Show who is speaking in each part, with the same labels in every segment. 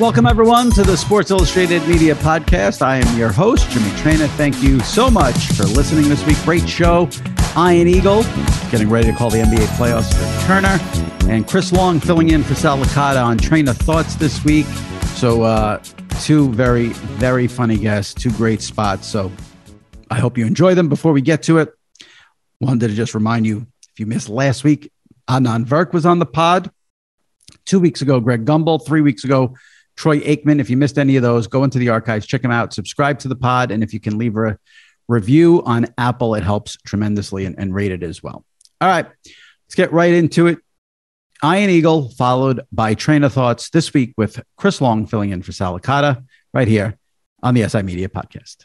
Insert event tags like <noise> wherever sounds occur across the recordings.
Speaker 1: Welcome, everyone, to the Sports Illustrated Media Podcast. I am your host, Jimmy Traina. Thank you so much for listening this week. Great show. Ian Eagle getting ready to call the NBA playoffs for Turner, and Chris Long filling in for Sal Licata on Traina Thoughts this week. So, uh, two very, very funny guests, two great spots. So, I hope you enjoy them. Before we get to it, wanted to just remind you if you missed last week, Anand Verk was on the pod. Two weeks ago, Greg Gumbel. Three weeks ago, Troy Aikman. If you missed any of those, go into the archives, check them out, subscribe to the pod. And if you can leave a review on Apple, it helps tremendously and, and rate it as well. All right, let's get right into it. Ian Eagle, followed by Traina Thoughts this week with Chris Long filling in for Sal Licata right here on the SI Media Podcast.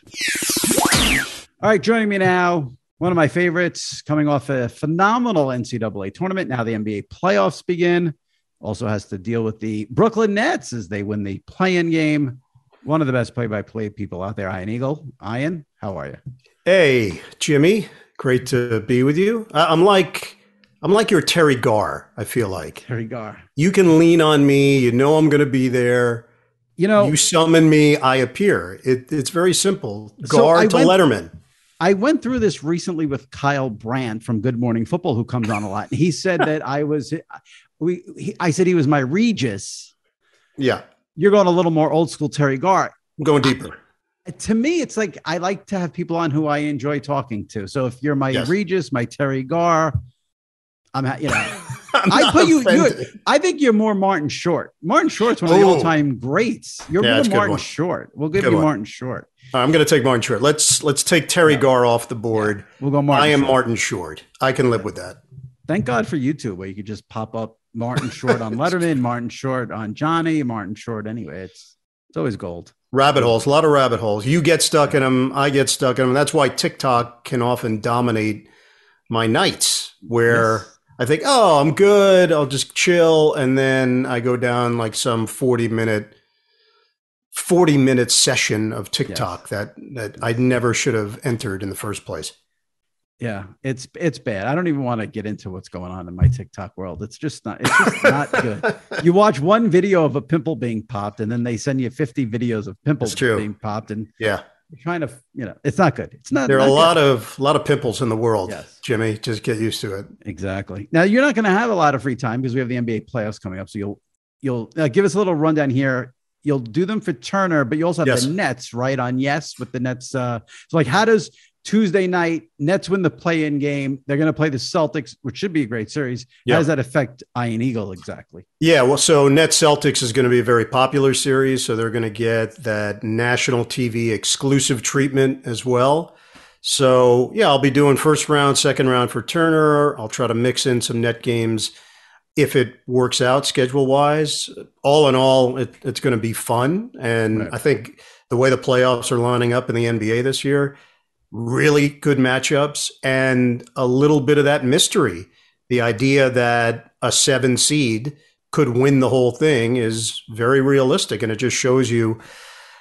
Speaker 1: All right, joining me now, one of my favorites coming off a phenomenal NCAA tournament. Now the NBA playoffs begin also has to deal with the Brooklyn Nets as they win the play-in game. One of the best play-by-play people out there, Ian Eagle. Ian, how are you?
Speaker 2: Hey, Jimmy. Great to be with you. I'm like I'm like your Teri Garr. I feel like
Speaker 1: Teri Garr.
Speaker 2: You can lean on me. You know I'm going to be there.
Speaker 1: You know,
Speaker 2: you summon me, I appear. It, it's very simple. Garr so to went, Letterman.
Speaker 1: I went through this recently with Kyle Brandt from Good Morning Football, who comes on a lot. And he said that I was we he, I said he was my Regis.
Speaker 2: Yeah.
Speaker 1: You're going a little more old school Teri Garr.
Speaker 2: I'm going deeper.
Speaker 1: I, to me, it's like I like to have people on who I enjoy talking to. So if you're my yes. Regis, my Teri Garr, I'm you know. <laughs> I put you. I think you're more Martin Short. Martin Short's one of the oh. all-time greats. You're yeah, more Martin Short. We'll give good you one. Martin Short.
Speaker 2: I'm going to take Martin Short. Let's let's take Terry yeah. Garr off the board. Yeah.
Speaker 1: We'll go Martin.
Speaker 2: I am
Speaker 1: Short.
Speaker 2: Martin Short. I can live with that.
Speaker 1: Thank God for YouTube, where you could just pop up Martin Short on Letterman, Martin Short on Johnny, Martin Short. Anyway, it's it's always gold.
Speaker 2: Rabbit holes, a lot of rabbit holes. You get stuck in them, I get stuck in them. That's why TikTok can often dominate my nights, where yes. I think, oh, I'm good, I'll just chill, and then I go down like some forty minute. 40 minute session of TikTok yes. that that I never should have entered in the first place.
Speaker 1: Yeah, it's it's bad. I don't even want to get into what's going on in my TikTok world. It's just not it's just not good. <laughs> You watch one video of a pimple being popped, and then they send you 50 videos of pimples being popped, and
Speaker 2: yeah,
Speaker 1: you're trying to you know it's not good. It's not.
Speaker 2: There
Speaker 1: are
Speaker 2: not a lot of a lot of pimples in the world. Yes, Jimmy, just get used to it.
Speaker 1: Exactly. Now you're not going to have a lot of free time because we have the NBA playoffs coming up. So you'll you'll uh, give us a little rundown here you'll do them for Turner, but you also have yes. the Nets, right? On yes, with the Nets. Uh, so like, how does Tuesday night, Nets win the play-in game. They're going to play the Celtics, which should be a great series.
Speaker 2: Yeah.
Speaker 1: How does that affect Iron Eagle exactly?
Speaker 2: Yeah, well, so Net Celtics is going to be a very popular series, so they're going to get that national TV exclusive treatment as well. So yeah, I'll be doing first round, second round for Turner. I'll try to mix in some net games if it works out schedule wise. All in all, it, it's going to be fun, and
Speaker 1: Right.
Speaker 2: I think the way the playoffs are lining up in the NBA this year, really good matchups and a little bit of that mystery. The idea that a seven seed could win the whole thing is very realistic, and it just shows you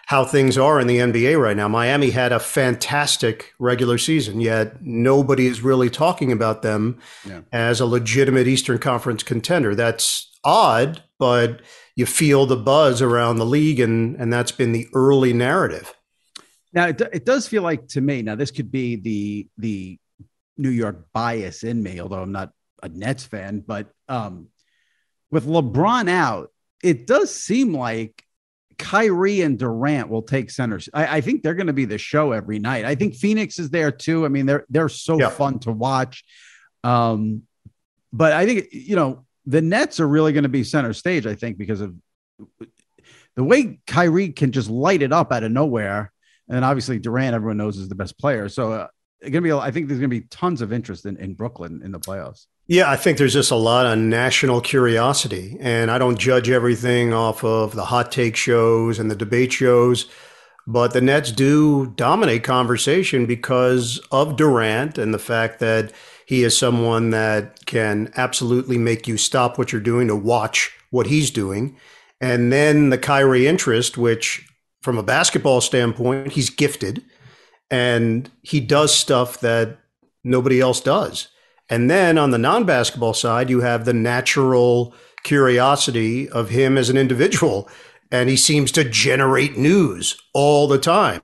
Speaker 2: how things are in the NBA right now. Miami had a fantastic regular season, yet nobody is really talking about them
Speaker 1: Yeah.
Speaker 2: as a legitimate Eastern Conference contender. That's odd, but you feel the buzz around the league, and, and that's been the early narrative.
Speaker 1: Now it, it does feel like to me. Now this could be the the New York bias in me, although I'm not a Nets fan. But um, with LeBron out, it does seem like Kyrie and Durant will take centers. I, I think they're going to be the show every night. I think Phoenix is there too. I mean, they're they're so
Speaker 2: Yeah.
Speaker 1: fun to watch. Um, but I think you know the Nets are really going to be center stage. I think because of the way Kyrie can just light it up out of nowhere, and then obviously Durant, everyone knows is the best player. So uh, it's gonna be. I think there's gonna be tons of interest in, in Brooklyn in the playoffs.
Speaker 2: Yeah, I think there's just a lot of national curiosity, and I don't judge everything off of the hot take shows and the debate shows, but the Nets do dominate conversation because of Durant and the fact that he is someone that can absolutely make you stop what you're doing to watch what he's doing. And then the Kyrie interest, which from a basketball standpoint, he's gifted and he does stuff that nobody else does. And then on the non basketball side, you have the natural curiosity of him as an individual. And he seems to generate news all the time.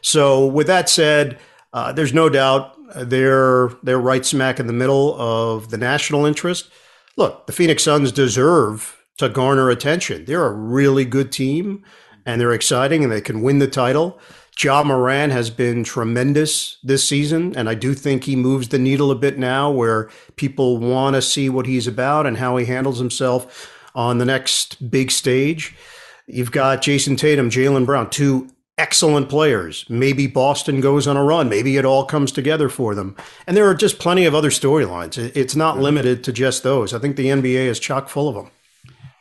Speaker 2: So, with that said, uh, there's no doubt they're, they're right smack in the middle of the national interest. Look, the Phoenix Suns deserve to garner attention. They're a really good team and they're exciting and they can win the title. Ja Morant has been tremendous this season, and I do think he moves the needle a bit now where people want to see what he's about and how he handles himself on the next big stage. You've got Jayson Tatum, Jaylen Brown, two excellent players. Maybe Boston goes on a run. Maybe it all comes together for them. And there are just plenty of other storylines. It's not limited to just those. I think the NBA is chock full of them.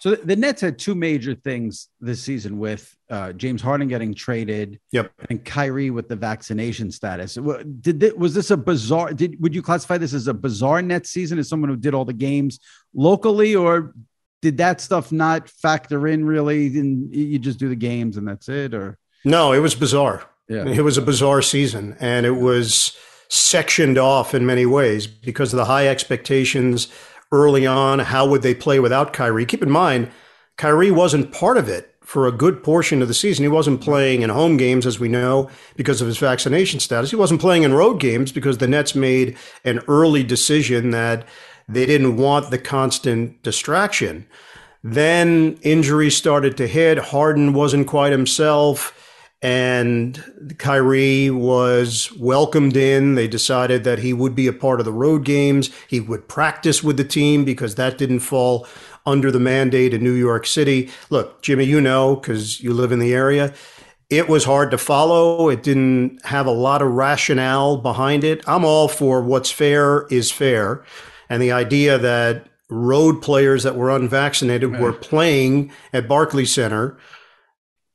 Speaker 1: So the Nets had two major things this season with uh, James Harden getting traded
Speaker 2: Yep.
Speaker 1: and Kyrie with the vaccination status. Did thi- was this a bizarre? Did would you classify this as a bizarre Nets season as someone who did all the games locally, or did that stuff not factor in really? And you just do the games and that's it, or
Speaker 2: No, it was bizarre.
Speaker 1: yeah,
Speaker 2: It was a bizarre season, and it was sectioned off in many ways because of the high expectations early on. How would they play without Kyrie? Keep in mind, Kyrie wasn't part of it for a good portion of the season. He wasn't playing in home games, as we know, because of his vaccination status. He wasn't playing in road games because the Nets made an early decision that they didn't want the constant distraction. Then injuries started to hit. Harden wasn't quite himself and Kyrie was welcomed in. They decided that he would be a part of the road games. He would practice with the team because that didn't fall under the mandate in New York City. Look, Jimmy, you know, because you live in the area, it was hard to follow. It didn't have a lot of rationale behind it. I'm all for what's fair is fair. And the idea that road players that were unvaccinated were playing at Barclays Center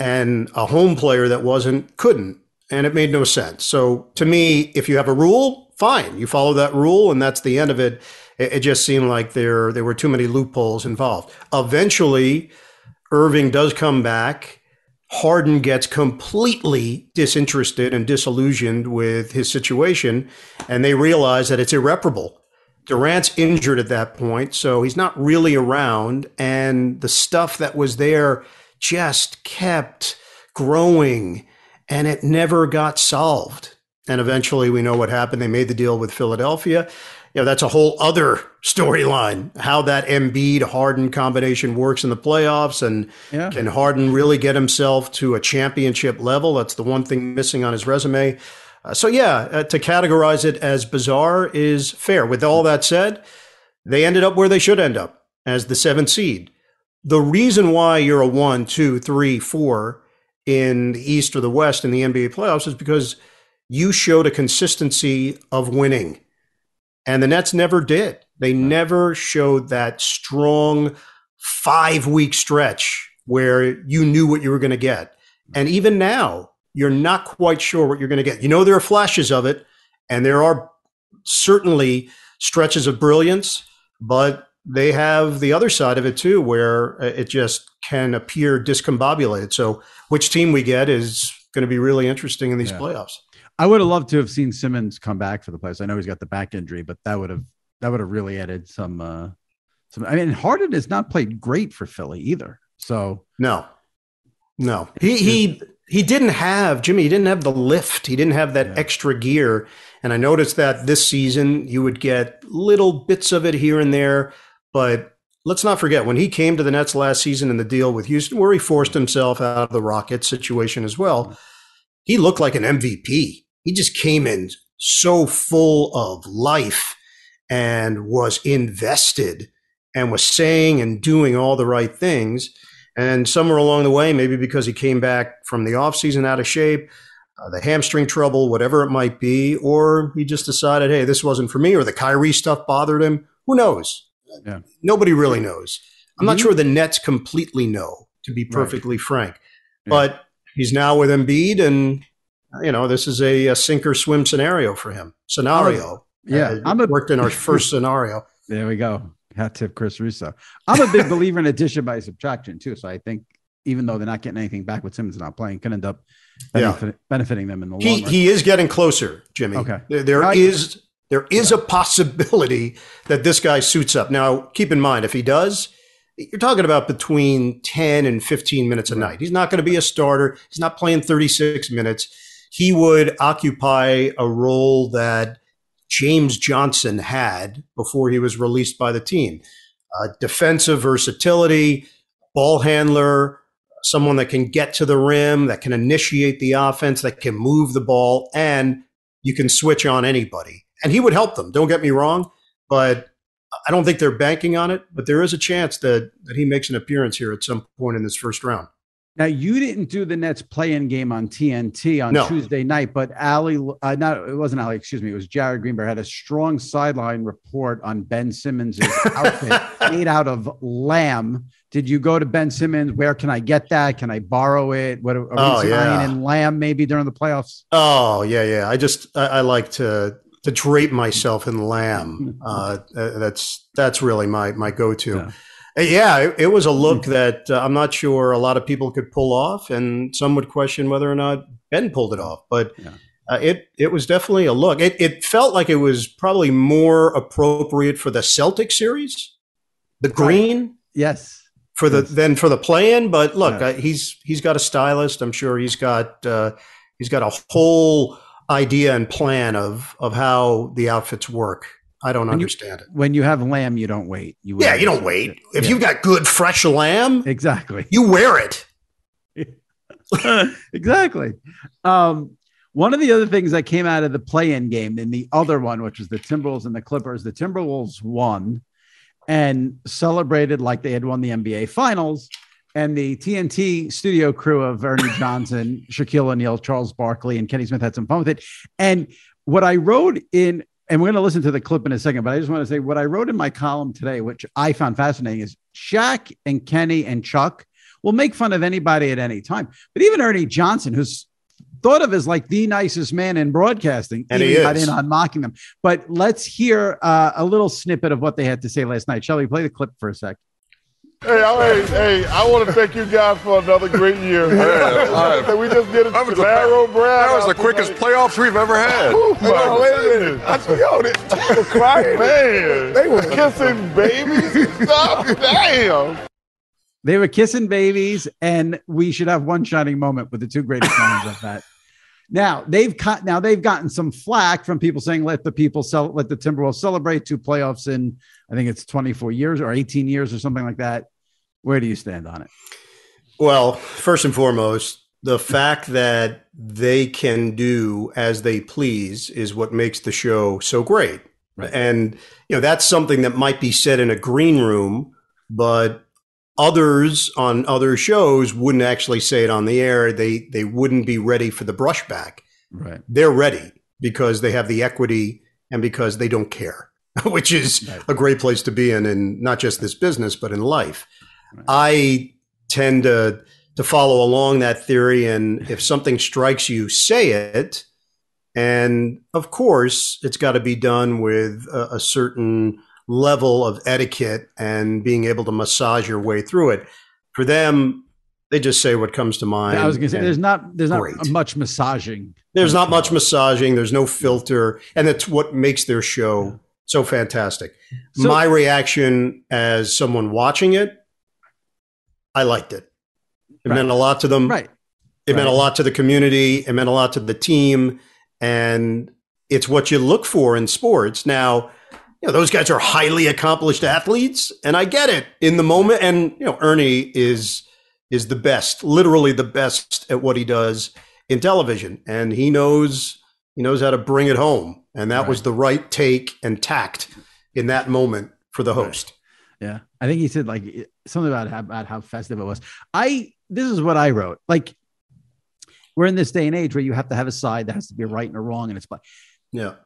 Speaker 2: and a home player that wasn't couldn't. And it made no sense. So to me if you have a rule fine. You follow that rule and that's the end of it. It, it just seemed like there there were too many loopholes involved. Eventually irving does come back. Harden gets completely disinterested and disillusioned with his situation and they realize that it's irreparable. Durant's injured at that point, so he's not really around. And the stuff that was there just kept growing and it never got solved. And eventually we know what happened. They made the deal with Philadelphia. You know, that's a whole other storyline, how that Embiid Harden combination works in the playoffs. And
Speaker 1: Yeah.
Speaker 2: can Harden really get himself to a championship level? That's the one thing missing on his resume. Uh, so yeah, uh, to categorize it as bizarre is fair. With all that said, they ended up where they should end up as the seventh seed. The reason why you're a one, two, three, four in the East or the West in the NBA playoffs is because you showed a consistency of winning. And the Nets never did. They never showed that strong five week stretch where you knew what you were going to get. And even now, you're not quite sure what you're going to get. You know, there are flashes of it, and there are certainly stretches of brilliance, but they have the other side of it too, where it just can appear discombobulated. So, which team we get is going to be really interesting in these yeah. playoffs.
Speaker 1: I would have loved to have seen Simmons come back for the playoffs. I know he's got the back injury, but that would have that would have really added some. uh some. I mean, Harden has not played great for Philly either. So
Speaker 2: no, no, he he he didn't have Jimmy. He didn't have the lift. He didn't have that yeah. extra gear. And I noticed that this season you would get little bits of it here and there. But let's not forget when he came to the Nets last season in the deal with Houston, where he forced himself out of the Rockets situation as well. He looked like an MVP. He just came in so full of life and was invested and was saying and doing all the right things. And somewhere along the way, maybe because he came back from the offseason out of shape, uh, the hamstring trouble, whatever it might be, or he just decided, hey, this wasn't for me, or the Kyrie stuff bothered him. Who knows? Yeah. Nobody really knows. I'm not mm-hmm. sure the Nets completely know, to be perfectly right. frank. Yeah. But he's now with Embiid, and you know this is a, a sink or swim scenario for him. Scenario.
Speaker 1: Yeah, uh, I'm
Speaker 2: a, worked in our <laughs> first scenario.
Speaker 1: There we go. Hat tip Chris Russo. I'm a big believer in addition by subtraction too. So I think even though they're not getting anything back with Simmons not playing, can end up benefit, yeah. benefiting them in the long
Speaker 2: he,
Speaker 1: run.
Speaker 2: He is getting closer, Jimmy. Okay. there, there is there is yeah. a possibility that this guy suits up. Now, keep in mind, if he does, you're talking about between 10 and 15 minutes a night. He's not going to be a starter. He's not playing 36 minutes. He would occupy a role that James Johnson had before he was released by the team. Uh, defensive versatility, ball handler, someone that can get to the rim, that can initiate the offense, that can move the ball, and you can switch on anybody. And he would help them. Don't get me wrong, but I don't think they're banking on it. But there is a chance that that he makes an appearance here at some point in this first round.
Speaker 1: Now you didn't do the Nets play-in game on TNT on no. Tuesday night, but Ali, uh, not it wasn't Ali, excuse me, it was Jared Greenberg had a strong sideline report on Ben Simmons' <laughs> outfit made out of lamb. Did you go to Ben Simmons? Where can I get that? Can I borrow it? What are oh, we yeah. in lamb maybe during the playoffs?
Speaker 2: Oh yeah, yeah. I just I, I like to to drape myself in lamb. Uh, that's that's really my my go-to. Yeah. Uh, yeah, it, it, was a look hmm. that uh, I'm not sure a lot of people could pull off, and some would question whether or not Ben pulled it off. But yeah. uh, it it was definitely a look. It it felt like it was probably more appropriate for the Celtic series, the green.
Speaker 1: Yes.
Speaker 2: For the yes. than for the play-in, but look, uh, he's he's got a stylist. I'm sure he's got uh, he's got a whole idea and plan of of how the outfits work. I don't
Speaker 1: when
Speaker 2: understand
Speaker 1: you,
Speaker 2: it.
Speaker 1: When you have lamb, you don't wait.
Speaker 2: You yeah, you don't wait. If yeah. you've got good fresh lamb,
Speaker 1: exactly,
Speaker 2: you wear it. <laughs>
Speaker 1: exactly. Um, one of the other things that came out of the play-in game in the other one, which was the Timberwolves and the Clippers, the Timberwolves won and celebrated like they had won the NBA Finals. And the TNT studio crew of Ernie Johnson, <laughs> Shaquille O'Neal, Charles Barkley, and Kenny Smith had some fun with it. And what I wrote in and we're going to listen to the clip in a second, but I just want to say what I wrote in my column today, which I found fascinating, is Shaq and Kenny and Chuck will make fun of anybody at any time. But even Ernie Johnson, who's thought of as like the nicest man in broadcasting,
Speaker 2: and he got
Speaker 1: in on mocking them. But let's hear uh, a little snippet of what they had to say last night. Shall we play the clip for a sec?
Speaker 3: Hey, I, hey, hey, I want to thank you guys for another great year. Yeah, we just did it. That was, Larry
Speaker 4: Brown. That was the quickest playoffs we've ever had.
Speaker 3: My wait a minute. I said, yo, they, they were crying. Man, they were kissing babies and stuff. Damn.
Speaker 1: They were kissing babies, and we should have one shining moment with the two greatest moments of that. Now they've cut. Now they've gotten some flack from people saying let the people sell, let the Timberwolves celebrate two playoffs in I think it's 24 years or 18 years or something like that. Where do you stand on it?
Speaker 2: Well, first and foremost, the fact that they can do as they please is what makes the show so great.
Speaker 1: Right.
Speaker 2: And you know that's something that might be said in a green room, but others on other shows wouldn't actually say it on the air. They they wouldn't be ready for the brushback.
Speaker 1: Right.
Speaker 2: They're ready because they have the equity and because they don't care, <laughs> which is
Speaker 1: Right.
Speaker 2: a great place to be in in not just this business but in life.
Speaker 1: Right.
Speaker 2: I tend to to follow along that theory and if something strikes you, say it. And of course, it's got to be done with a, a certain level of etiquette and being able to massage your way through it. For them, they just say what comes to mind.
Speaker 1: I was going to say there's not there's not
Speaker 2: Great.
Speaker 1: much massaging.
Speaker 2: there's not much massaging. There's no filter, and that's what makes their show so fantastic.
Speaker 1: So-
Speaker 2: My reaction as someone watching it, I liked it. It
Speaker 1: Right.
Speaker 2: meant a lot to them.
Speaker 1: Right.
Speaker 2: It meant a lot to the community. It meant a lot to the team, and it's what you look for in sports. Now, you know, those guys are highly accomplished athletes, and I get it in the moment. And you know, Ernie is is the best, literally the best at what he does in television, and he knows he knows how to bring it home. And that was the right take and tact in that moment for the
Speaker 1: Right.
Speaker 2: host.
Speaker 1: Yeah, I think he said like something about how, about how festive it was. I this is what I wrote. Like we're in this day and age where you have to have a side that has to be a right and a wrong, and it's like
Speaker 2: Yeah,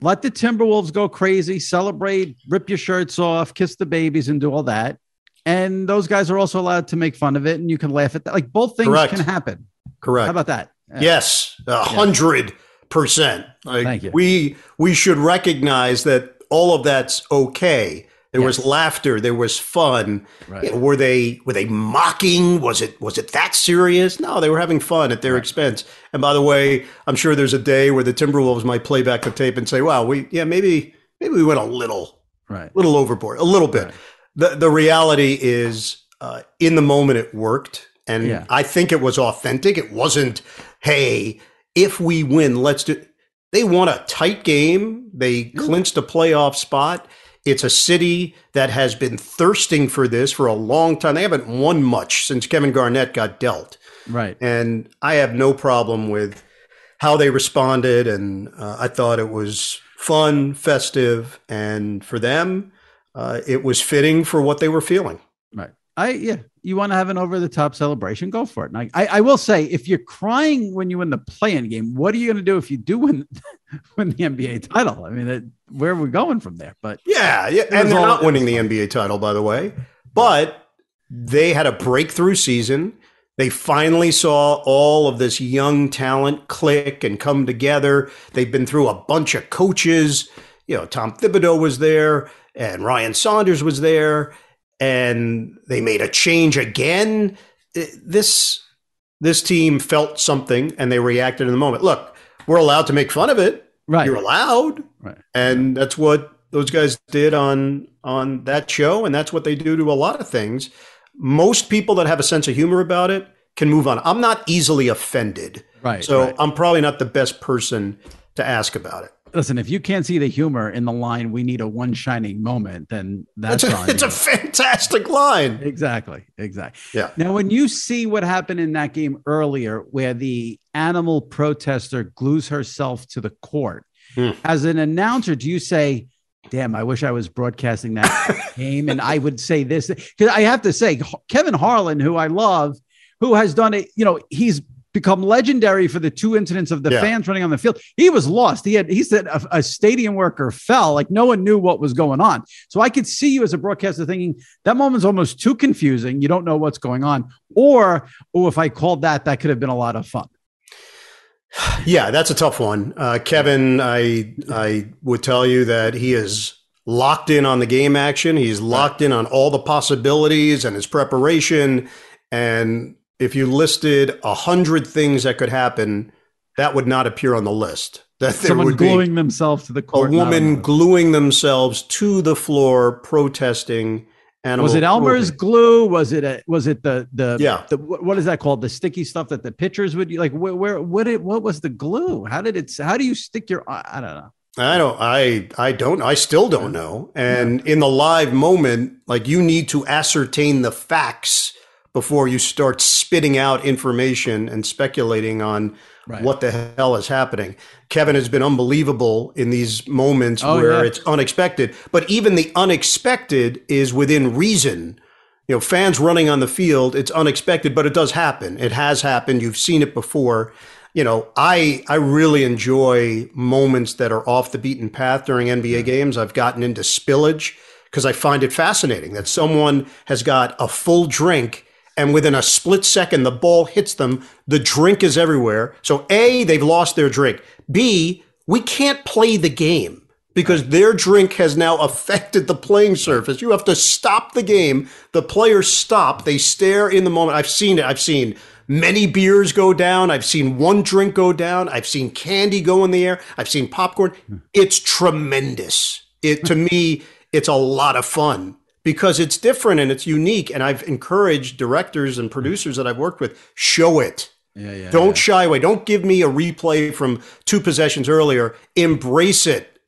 Speaker 1: let the Timberwolves go crazy, celebrate, rip your shirts off, kiss the babies, and do all that. And those guys are also allowed to make fun of it, and you can laugh at that. Like both things
Speaker 2: Correct.
Speaker 1: can happen.
Speaker 2: correct.
Speaker 1: How about that? Yeah.
Speaker 2: Yes, a hundred percent.
Speaker 1: Thank you.
Speaker 2: We we should recognize that all of that's okay. There was laughter. There was fun.
Speaker 1: Right.
Speaker 2: You know, were they were they mocking? Was it was it that serious? No, they were having fun at their expense. And by the way, I'm sure there's a day where the Timberwolves might play back the tape and say, "Wow, we yeah maybe maybe we went a little
Speaker 1: Right.
Speaker 2: little overboard, a little bit."
Speaker 1: Right.
Speaker 2: The the reality is, uh, in the moment, it worked, and
Speaker 1: Yeah.
Speaker 2: I think it was authentic. It wasn't, "Hey, if we win, let's do." They won a tight game. They clinched a playoff spot. It's a city that has been thirsting for this for a long time. They haven't won much since Kevin Garnett got dealt.
Speaker 1: Right.
Speaker 2: And I have no problem with how they responded. And uh, I thought it was fun, festive. And for them, uh, it was fitting for what they were feeling.
Speaker 1: I yeah. You want to have an over the top celebration? Go for it. And I, I I will say, if you're crying when you win the play-in game, what are you going to do if you do win <laughs> win the NBA title? I mean, it, where are we going from there? But
Speaker 2: Yeah. yeah. And they're
Speaker 1: all-
Speaker 2: not winning the NBA title, by the way. But they had a breakthrough season. They finally saw all of this young talent click and come together. They've been through a bunch of coaches. You know, Tom Thibodeau was there and Ryan Saunders was there, and they made a change again. This this team felt something and they reacted in the moment. Look, we're allowed to make fun of it.
Speaker 1: right,
Speaker 2: You're allowed
Speaker 1: right.
Speaker 2: and that's what those guys did on on that show and that's what they do to a lot of things most people that have a sense of humor about it can move on i'm not easily offended
Speaker 1: Right,
Speaker 2: so
Speaker 1: right.
Speaker 2: i'm probably not the best person to ask about it
Speaker 1: Listen, if you can't see the humor in the line, we need a one shining moment. Then that's
Speaker 2: it's a, it's a fantastic line
Speaker 1: exactly, exactly.
Speaker 2: yeah
Speaker 1: Now, when you see what happened in that game earlier, where the animal protester glues herself to the court,
Speaker 2: Hmm.
Speaker 1: as an announcer, do you say, Damn, I wish I was broadcasting that <laughs> game? And I would say this because I have to say, Kevin Harlan, who I love, who has done it, you know, he's become legendary for the two incidents of the
Speaker 2: Yeah.
Speaker 1: fans running on the field. He was lost. He had, he said a, a stadium worker fell, like no one knew what was going on. So I could see you as a broadcaster thinking that moment's almost too confusing. You don't know what's going on. Or, oh, if I called that, that could have been a lot of fun. <sighs>
Speaker 2: yeah that's a tough one uh, kevin i i would tell you that he is locked in on the game action he's locked in on all the possibilities and his preparation and if you listed a hundred things that could happen that would not appear on the list <laughs> that there
Speaker 1: Someone
Speaker 2: would be
Speaker 1: themselves to the
Speaker 2: a
Speaker 1: court. not
Speaker 2: woman gluing themselves to the floor protesting animal
Speaker 1: was it Elmer's glue? Was it a, was it the the
Speaker 2: Yeah.
Speaker 1: the what is that called? The sticky stuff that the pitchers would like. Where, where what it what was the glue? How did it? How do you stick your? I I don't know.
Speaker 2: I don't I I don't I still don't know. And in the live moment, like you need to ascertain the facts before you start spitting out information and speculating on
Speaker 1: Right.
Speaker 2: what the hell is happening. Kevin has been unbelievable in these moments
Speaker 1: Oh,
Speaker 2: where
Speaker 1: yeah.
Speaker 2: it's unexpected, but even the unexpected is within reason. You know, fans running on the field, it's unexpected, but it does happen. It has happened. You've seen it before. You know, I I really enjoy moments that are off the beaten path during NBA games. I've gotten into spillage because I find it fascinating that someone has got a full drink and within a split second the ball hits them. The drink is everywhere. So a they've lost their drink. B we can't play the game because their drink has now <laughs> affected the playing surface. You have to stop the game. The players stop. They stare in the moment. I've seen it. I've seen many beers go down. I've seen one drink go down. I've seen candy go in the air. I've seen popcorn. Hmm. It's tremendous. It to me it's a lot of fun because it's different and it's unique. And I've encouraged directors and producers that I've worked with, show it.
Speaker 1: Yeah, yeah.
Speaker 2: Don't shy away. Don't give me a replay from two possessions earlier. Embrace it.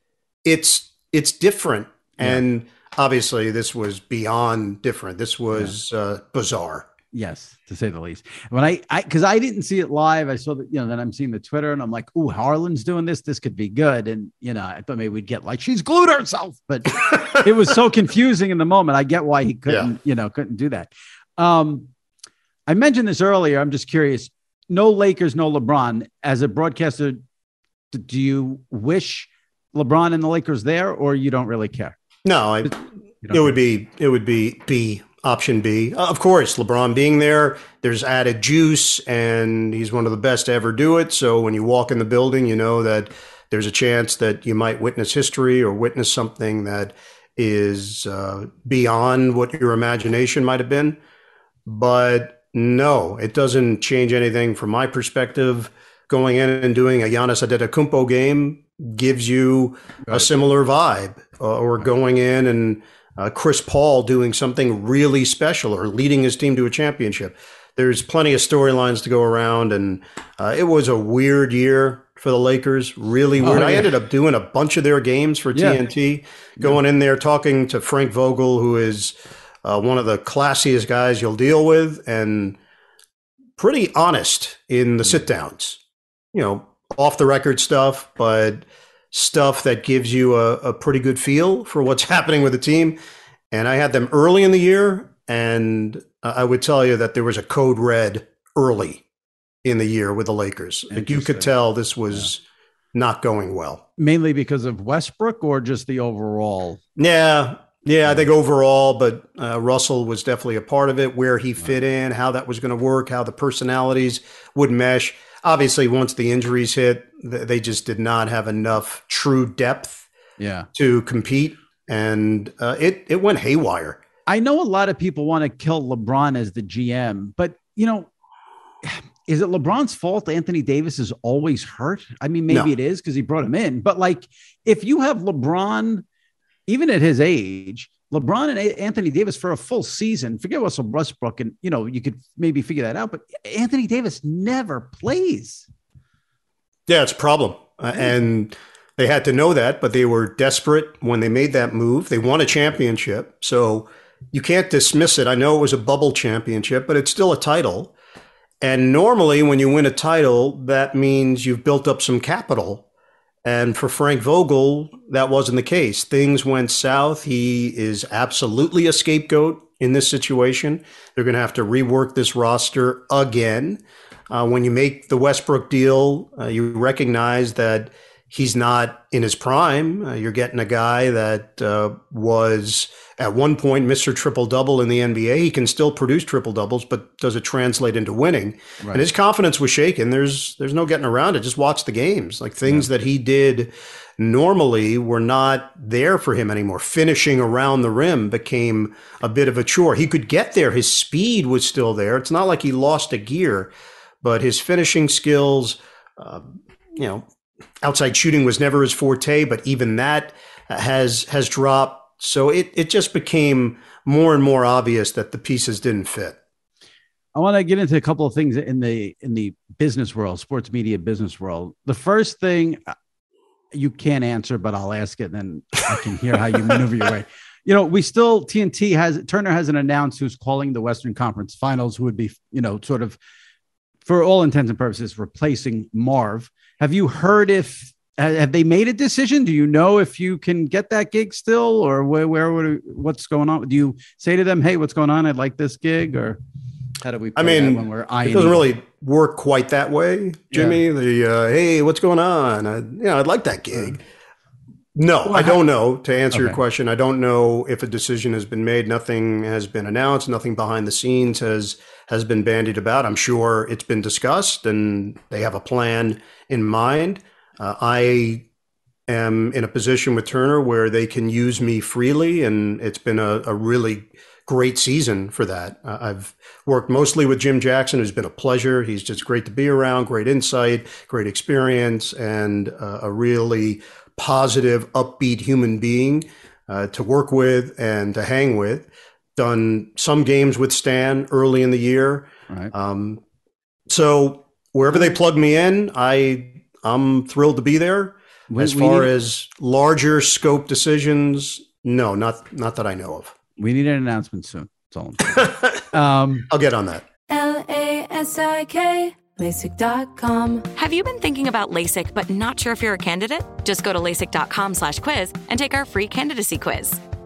Speaker 2: It's it's different. And obviously this was beyond different. This was uh, bizarre.
Speaker 1: Yes, to say the least. When I, I, because I didn't see it live, I saw that, you know, then I'm seeing the Twitter and I'm like, ooh, Harlan's doing this. This could be good. And, you know, I thought maybe we'd get like, she's glued herself, but <laughs> it was so confusing in the moment. I get why he couldn't, you know, couldn't do that. Um, I mentioned this earlier. I'm just curious. No Lakers, no LeBron. As a broadcaster, do you wish LeBron and the Lakers there, or you don't really care?
Speaker 2: No, I, it would be it would be B option B. Uh, of course, LeBron being there, there's added juice, and he's one of the best to ever do it. So when you walk in the building, you know that there's a chance that you might witness history or witness something that is uh, beyond what your imagination might have been. But no, it doesn't change anything from my perspective. Going in and doing a Giannis Antetokounmpo game gives you a similar vibe, uh, or going in and uh, Chris Paul doing something really special or leading his team to a championship. There's plenty of storylines to go around, and uh, it was a weird year for the Lakers. Really weird. I
Speaker 1: yeah.
Speaker 2: ended up doing a bunch of their games for
Speaker 1: Yeah.
Speaker 2: TNT, going in there talking to Frank Vogel, who is uh, one of the classiest guys you'll deal with, and pretty honest in the sit downs. You know, off the record stuff, but stuff that gives you a, a pretty good feel for what's <laughs> happening with the team. And I had them early in the year, and I would tell you that there was a code red early in the year with the Lakers. Like you could tell this was not going well.
Speaker 1: Mainly because of Westbrook, or just the overall?
Speaker 2: Yeah. Yeah, I think overall, but uh, Russell was definitely a part of it, where he fit in, how that was going to work, how the personalities would mesh. Obviously, once the injuries hit, th- they just did not have enough true depth
Speaker 1: Yeah.
Speaker 2: to compete, and uh, it it went haywire.
Speaker 1: I know a lot of people want to kill LeBron as the GM, but you know, is it LeBron's fault Anthony Davis is always hurt? I mean, maybe
Speaker 2: No.
Speaker 1: it is because he brought him in, but like if you have LeBron, even at his age, LeBron and Anthony Davis for a full season, forget Russell Westbrook, and you know, you could maybe figure that out, but Anthony Davis never plays.
Speaker 2: Yeah, it's a problem. Uh, and they had to know that, but they were desperate when they made that move. They won a championship. So you can't dismiss it. I know it was a bubble championship, but it's still a title. And normally, when you win a title, that means you've built up some capital. And for Frank Vogel, that wasn't the case. Things went south. He is absolutely a scapegoat in this situation. They're going to have to rework this roster again. Uh, when you make the Westbrook deal, uh, you recognize that he's not in his prime. Uh, you're getting a guy that uh, was at one point Mr. Triple Double in the NBA. He can still produce triple doubles, but does it translate into winning? And his confidence was shaken. There's there's no getting around it. Just watch the games. Like things that he did normally were not there for him anymore. Finishing around the rim became a bit of a chore. He could get there. His speed was still there. It's not like he lost a gear, but his finishing skills, uh, you know, outside shooting was never his forte. But even that has has dropped. So it it just became more and more obvious that the pieces didn't fit.
Speaker 1: I want to get into a couple of things in the in the business world, sports media business world. The first thing uh, you can't answer, but I'll ask it, and then I can hear how you <laughs> maneuver your way. you know, we still TNT has Turner hasn't announced who's calling the Western Conference Finals, who would be, you know, sort of for all intents and purposes replacing Marv. Have you heard if have they made a decision? Do you know if you can get that gig still, or where, where would what's going on? Do you say to them, "Hey, what's going on? I'd like this gig," or how do we?
Speaker 2: I mean, when we're it doesn't really work quite that way, Jimmy. Yeah. The uh, hey, what's going on? I, you know, I'd like that gig. No, well, I don't know. To answer okay. your question, I don't know if a decision has been made. Nothing has been announced. Nothing behind the scenes has has been bandied about. I'm sure it's been discussed, and they have a plan in mind. Uh, I am in a position with Turner where they can use me freely, and it's been a, a really great season for that. Uh, I've worked mostly with Jim Jackson, who's been a pleasure. He's just great to be around, great insight, great experience, and uh, a really positive, upbeat human being uh, to work with and to hang with. Done some games with Stan early in the year.
Speaker 1: Right.
Speaker 2: Um, so wherever they plug me in, I I'm thrilled to be there. We, as far as larger scope decisions, no, not not that I know of.
Speaker 1: We need an announcement soon. That's
Speaker 2: all. <laughs> um, I'll get on that.
Speaker 5: L A S I K LASIK.com.
Speaker 6: Have you been thinking about LASIK but not sure if you're a candidate? Just go to LASIK.com slash quiz and take our free candidacy quiz.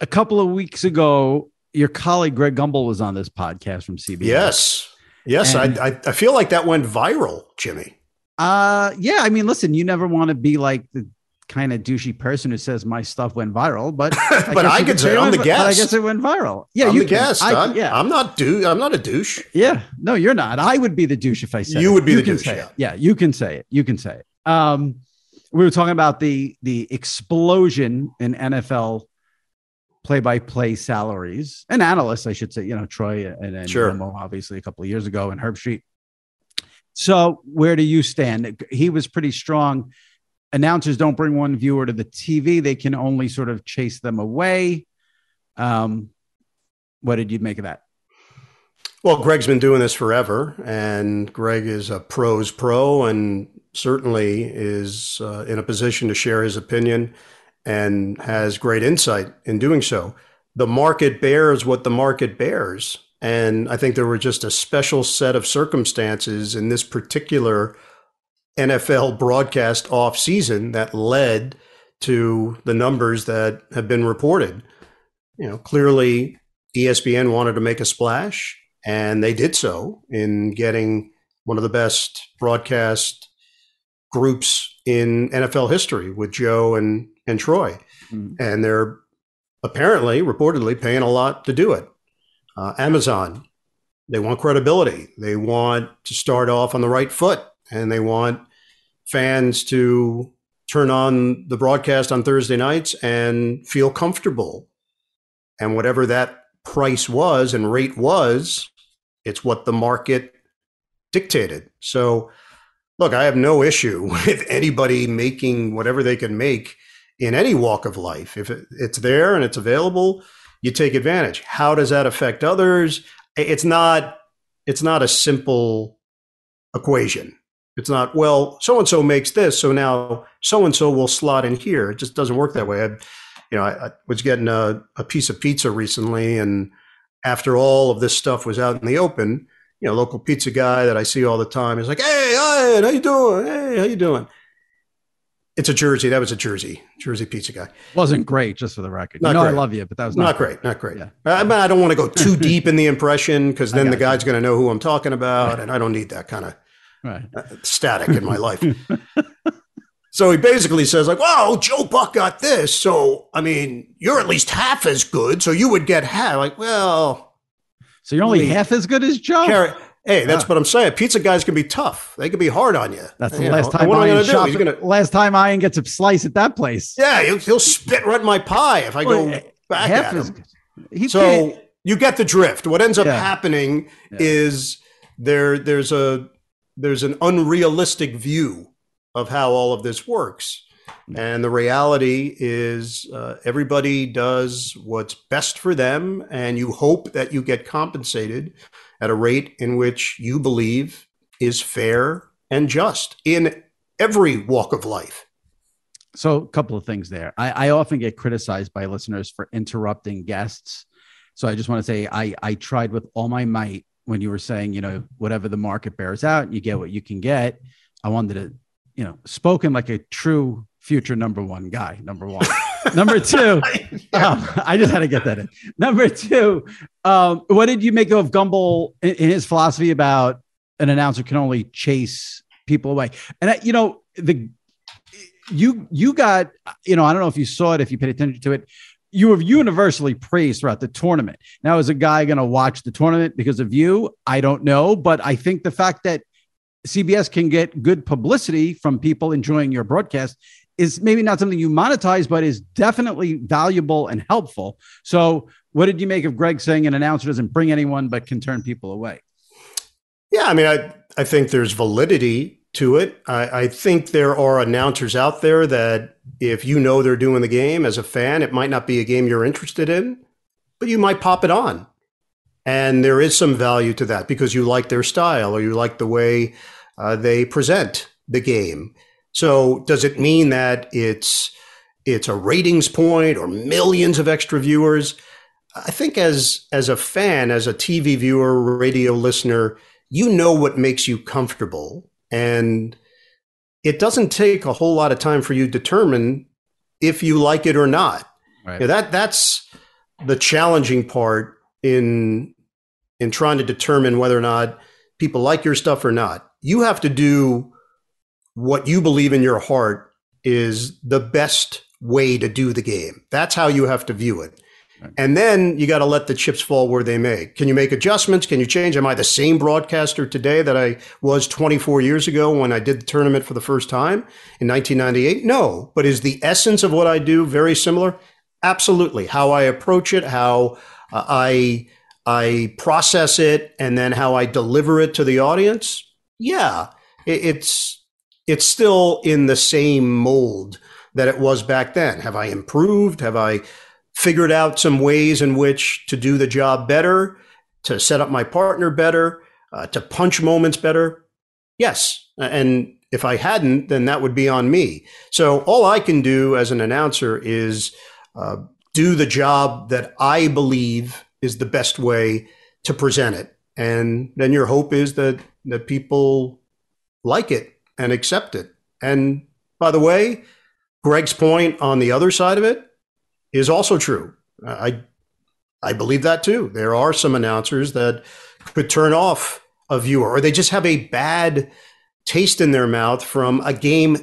Speaker 1: A couple of weeks ago, your colleague Greg Gumbel was on this podcast from CBS.
Speaker 2: Yes. Yes, and, I, I feel like that went viral, Jimmy.
Speaker 1: Uh yeah, I mean, listen, you never want to be like the kind of douchey person who says my stuff went viral, but
Speaker 2: but I, could say I'm the guest.
Speaker 1: I guess it went viral. Yeah,
Speaker 2: I'm
Speaker 1: you
Speaker 2: the can. guest. I, I'm, yeah, I'm not do. I'm not a douche.
Speaker 1: Yeah, no, you're not. I would be the douche if I said
Speaker 2: you
Speaker 1: it.
Speaker 2: would be
Speaker 1: you
Speaker 2: the douche. Yeah.
Speaker 1: Yeah, you can say it. You can say it. Um, we were talking about the the explosion in NFL play-by-play salaries and analysts, I should say. You know, Troy and, and
Speaker 2: sure.
Speaker 1: obviously a couple of years ago, and Herbstreit. So, where do you stand? He was pretty strong. Announcers don't bring one viewer to the TV; they can only sort of chase them away. Um, what did you make of that?
Speaker 2: Well, Greg's been doing this forever, and Greg is a pros pro, and certainly is uh, in a position to share his opinion and has great insight in doing so. The market bears what the market bears. And I think there were just a special set of circumstances in this particular NFL broadcast off season that led to the numbers that have been reported. You know, clearly ESPN wanted to make a splash, and they did so in getting one of the best broadcast groups in NFL history with Joe and and Troy, mm. and they're apparently, reportedly, paying a lot to do it. Uh, Amazon, they want credibility. They want to start off on the right foot, and they want fans to turn on the broadcast on Thursday nights and feel comfortable. And whatever that price was and rate was, it's what the market dictated. So, look, I have no issue <laughs> with anybody making whatever they can make in any walk of life. If it's there and it's available, you take advantage. How does that affect others? It's not it's not a simple equation. It's not, well, so and so makes this, so now so and so will slot in here. It just doesn't work that way. I, you know, I, I was getting a, a piece of pizza recently, and after all of this stuff was out in the open, you know, local pizza guy that I see all the time is like, "Hey, Ian, how you doing? Hey, how you doing?" It's a Jersey. That was a Jersey, Jersey pizza guy.
Speaker 1: Wasn't great, just for the record.
Speaker 2: Not
Speaker 1: you know I love you, but that was
Speaker 2: Not
Speaker 1: not,
Speaker 2: great, not great.
Speaker 1: Yeah.
Speaker 2: I, but I don't want to go too <laughs> deep in the impression because then the guy's going to know who I'm talking about, and I don't need that kind of
Speaker 1: Right.
Speaker 2: Uh, static in my life. <laughs> so he basically says, like, "Wow, Joe Buck got this, so I mean, you're at least half as good, so you would get half." Like, well,
Speaker 1: So you're only half as good as Joe.
Speaker 2: Hey, that's
Speaker 1: Yeah.
Speaker 2: what I'm saying. Pizza guys can be tough; they can be hard on you.
Speaker 1: That's the
Speaker 2: You
Speaker 1: last
Speaker 2: know,
Speaker 1: time
Speaker 2: What am I going to do?
Speaker 1: shop-
Speaker 2: He's going to,
Speaker 1: last time Ian gets a slice at that place.
Speaker 2: yeah, he'll, he'll spit right in my pie if I go
Speaker 1: Well,
Speaker 2: back at him. So
Speaker 1: can't-
Speaker 2: you get the drift. What ends up
Speaker 1: Yeah.
Speaker 2: happening
Speaker 1: Yeah.
Speaker 2: is there there's a there's an unrealistic view of how all of this works. And the reality is, uh, everybody does what's best for them, and you hope that you get compensated at a rate in which you believe is fair and just in every walk of life.
Speaker 1: So, a couple of things there. I, I often get criticized by listeners for interrupting guests. So, I just want to say I, I tried with all my might when you were saying, you know, whatever the market bears out, you get what you can get. I wanted to, you know, spoken like a true future number one guy. Number one. <laughs> number two, <laughs> um, <laughs> I just had to get that in. Number two, um, what did you make of Gumbel in, in his philosophy about an announcer can only chase people away? And I, you know, the you you got you know I don't know if you saw it if you paid attention to it. You were universally praised throughout the tournament. Now, is a guy going to watch the tournament because of you? I don't know, but I think the fact that CBS can get good publicity from people enjoying your broadcast is maybe not something you monetize, but is definitely valuable and helpful. So, what did you make of Greg saying an announcer doesn't bring anyone but can turn people away?
Speaker 2: Yeah, I mean, I, I think there's validity to it. I, I think there are announcers out there that if you know they're doing the game as a fan, it might not be a game you're interested in, but you might pop it on. And there is some value to that because you like their style or you like the way uh, they present the game. So does it mean that it's it's a ratings point or millions of extra viewers? I think as as a fan, as a TV viewer, radio listener, you know what makes you comfortable and it doesn't take a whole lot of time for you to determine if you like it or not.
Speaker 1: Right.
Speaker 2: That that's the challenging part in in trying to determine whether or not people like your stuff or not. You have to do what you believe in your heart is the best way to do the game. That's how you have to view it. And then you got to let the chips fall where they may. Can you make adjustments? Can you change? Am I the same broadcaster today that I was 24 years ago when I did the tournament for the first time in 1998? No. But is the essence of what I do very similar? Absolutely. How I approach it, how uh, I I process it, and then how I deliver it to the audience. Yeah, it, it's it's still in the same mold that it was back then. Have I improved? Have I figured out some ways in which to do the job better, to set up my partner better, uh, to punch moments better? Yes. And if I hadn't, then that would be on me. So all I can do as an announcer is uh, do the job that I believe is the best way to present it. And then your hope is that, that people like it and accept it. And by the way, Greg's point on the other side of it is also true. I I believe that too. There are some announcers that could turn off a viewer or they just have a bad taste in their mouth from a game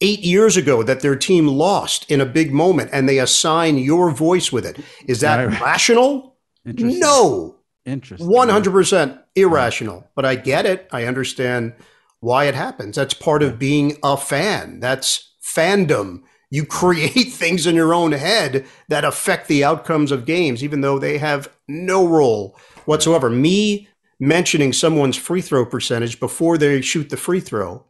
Speaker 2: 8 years ago that their team lost in a big moment and they assign your voice with it. Is that
Speaker 1: Right.
Speaker 2: rational?
Speaker 1: Interesting.
Speaker 2: No.
Speaker 1: Interesting.
Speaker 2: 100% irrational. But I get it. I understand why it happens. That's part of being a fan. That's fandom. You create <laughs> things in your own head that affect the outcomes of games, even though they have no role whatsoever. Me mentioning someone's free throw percentage before they shoot the free throw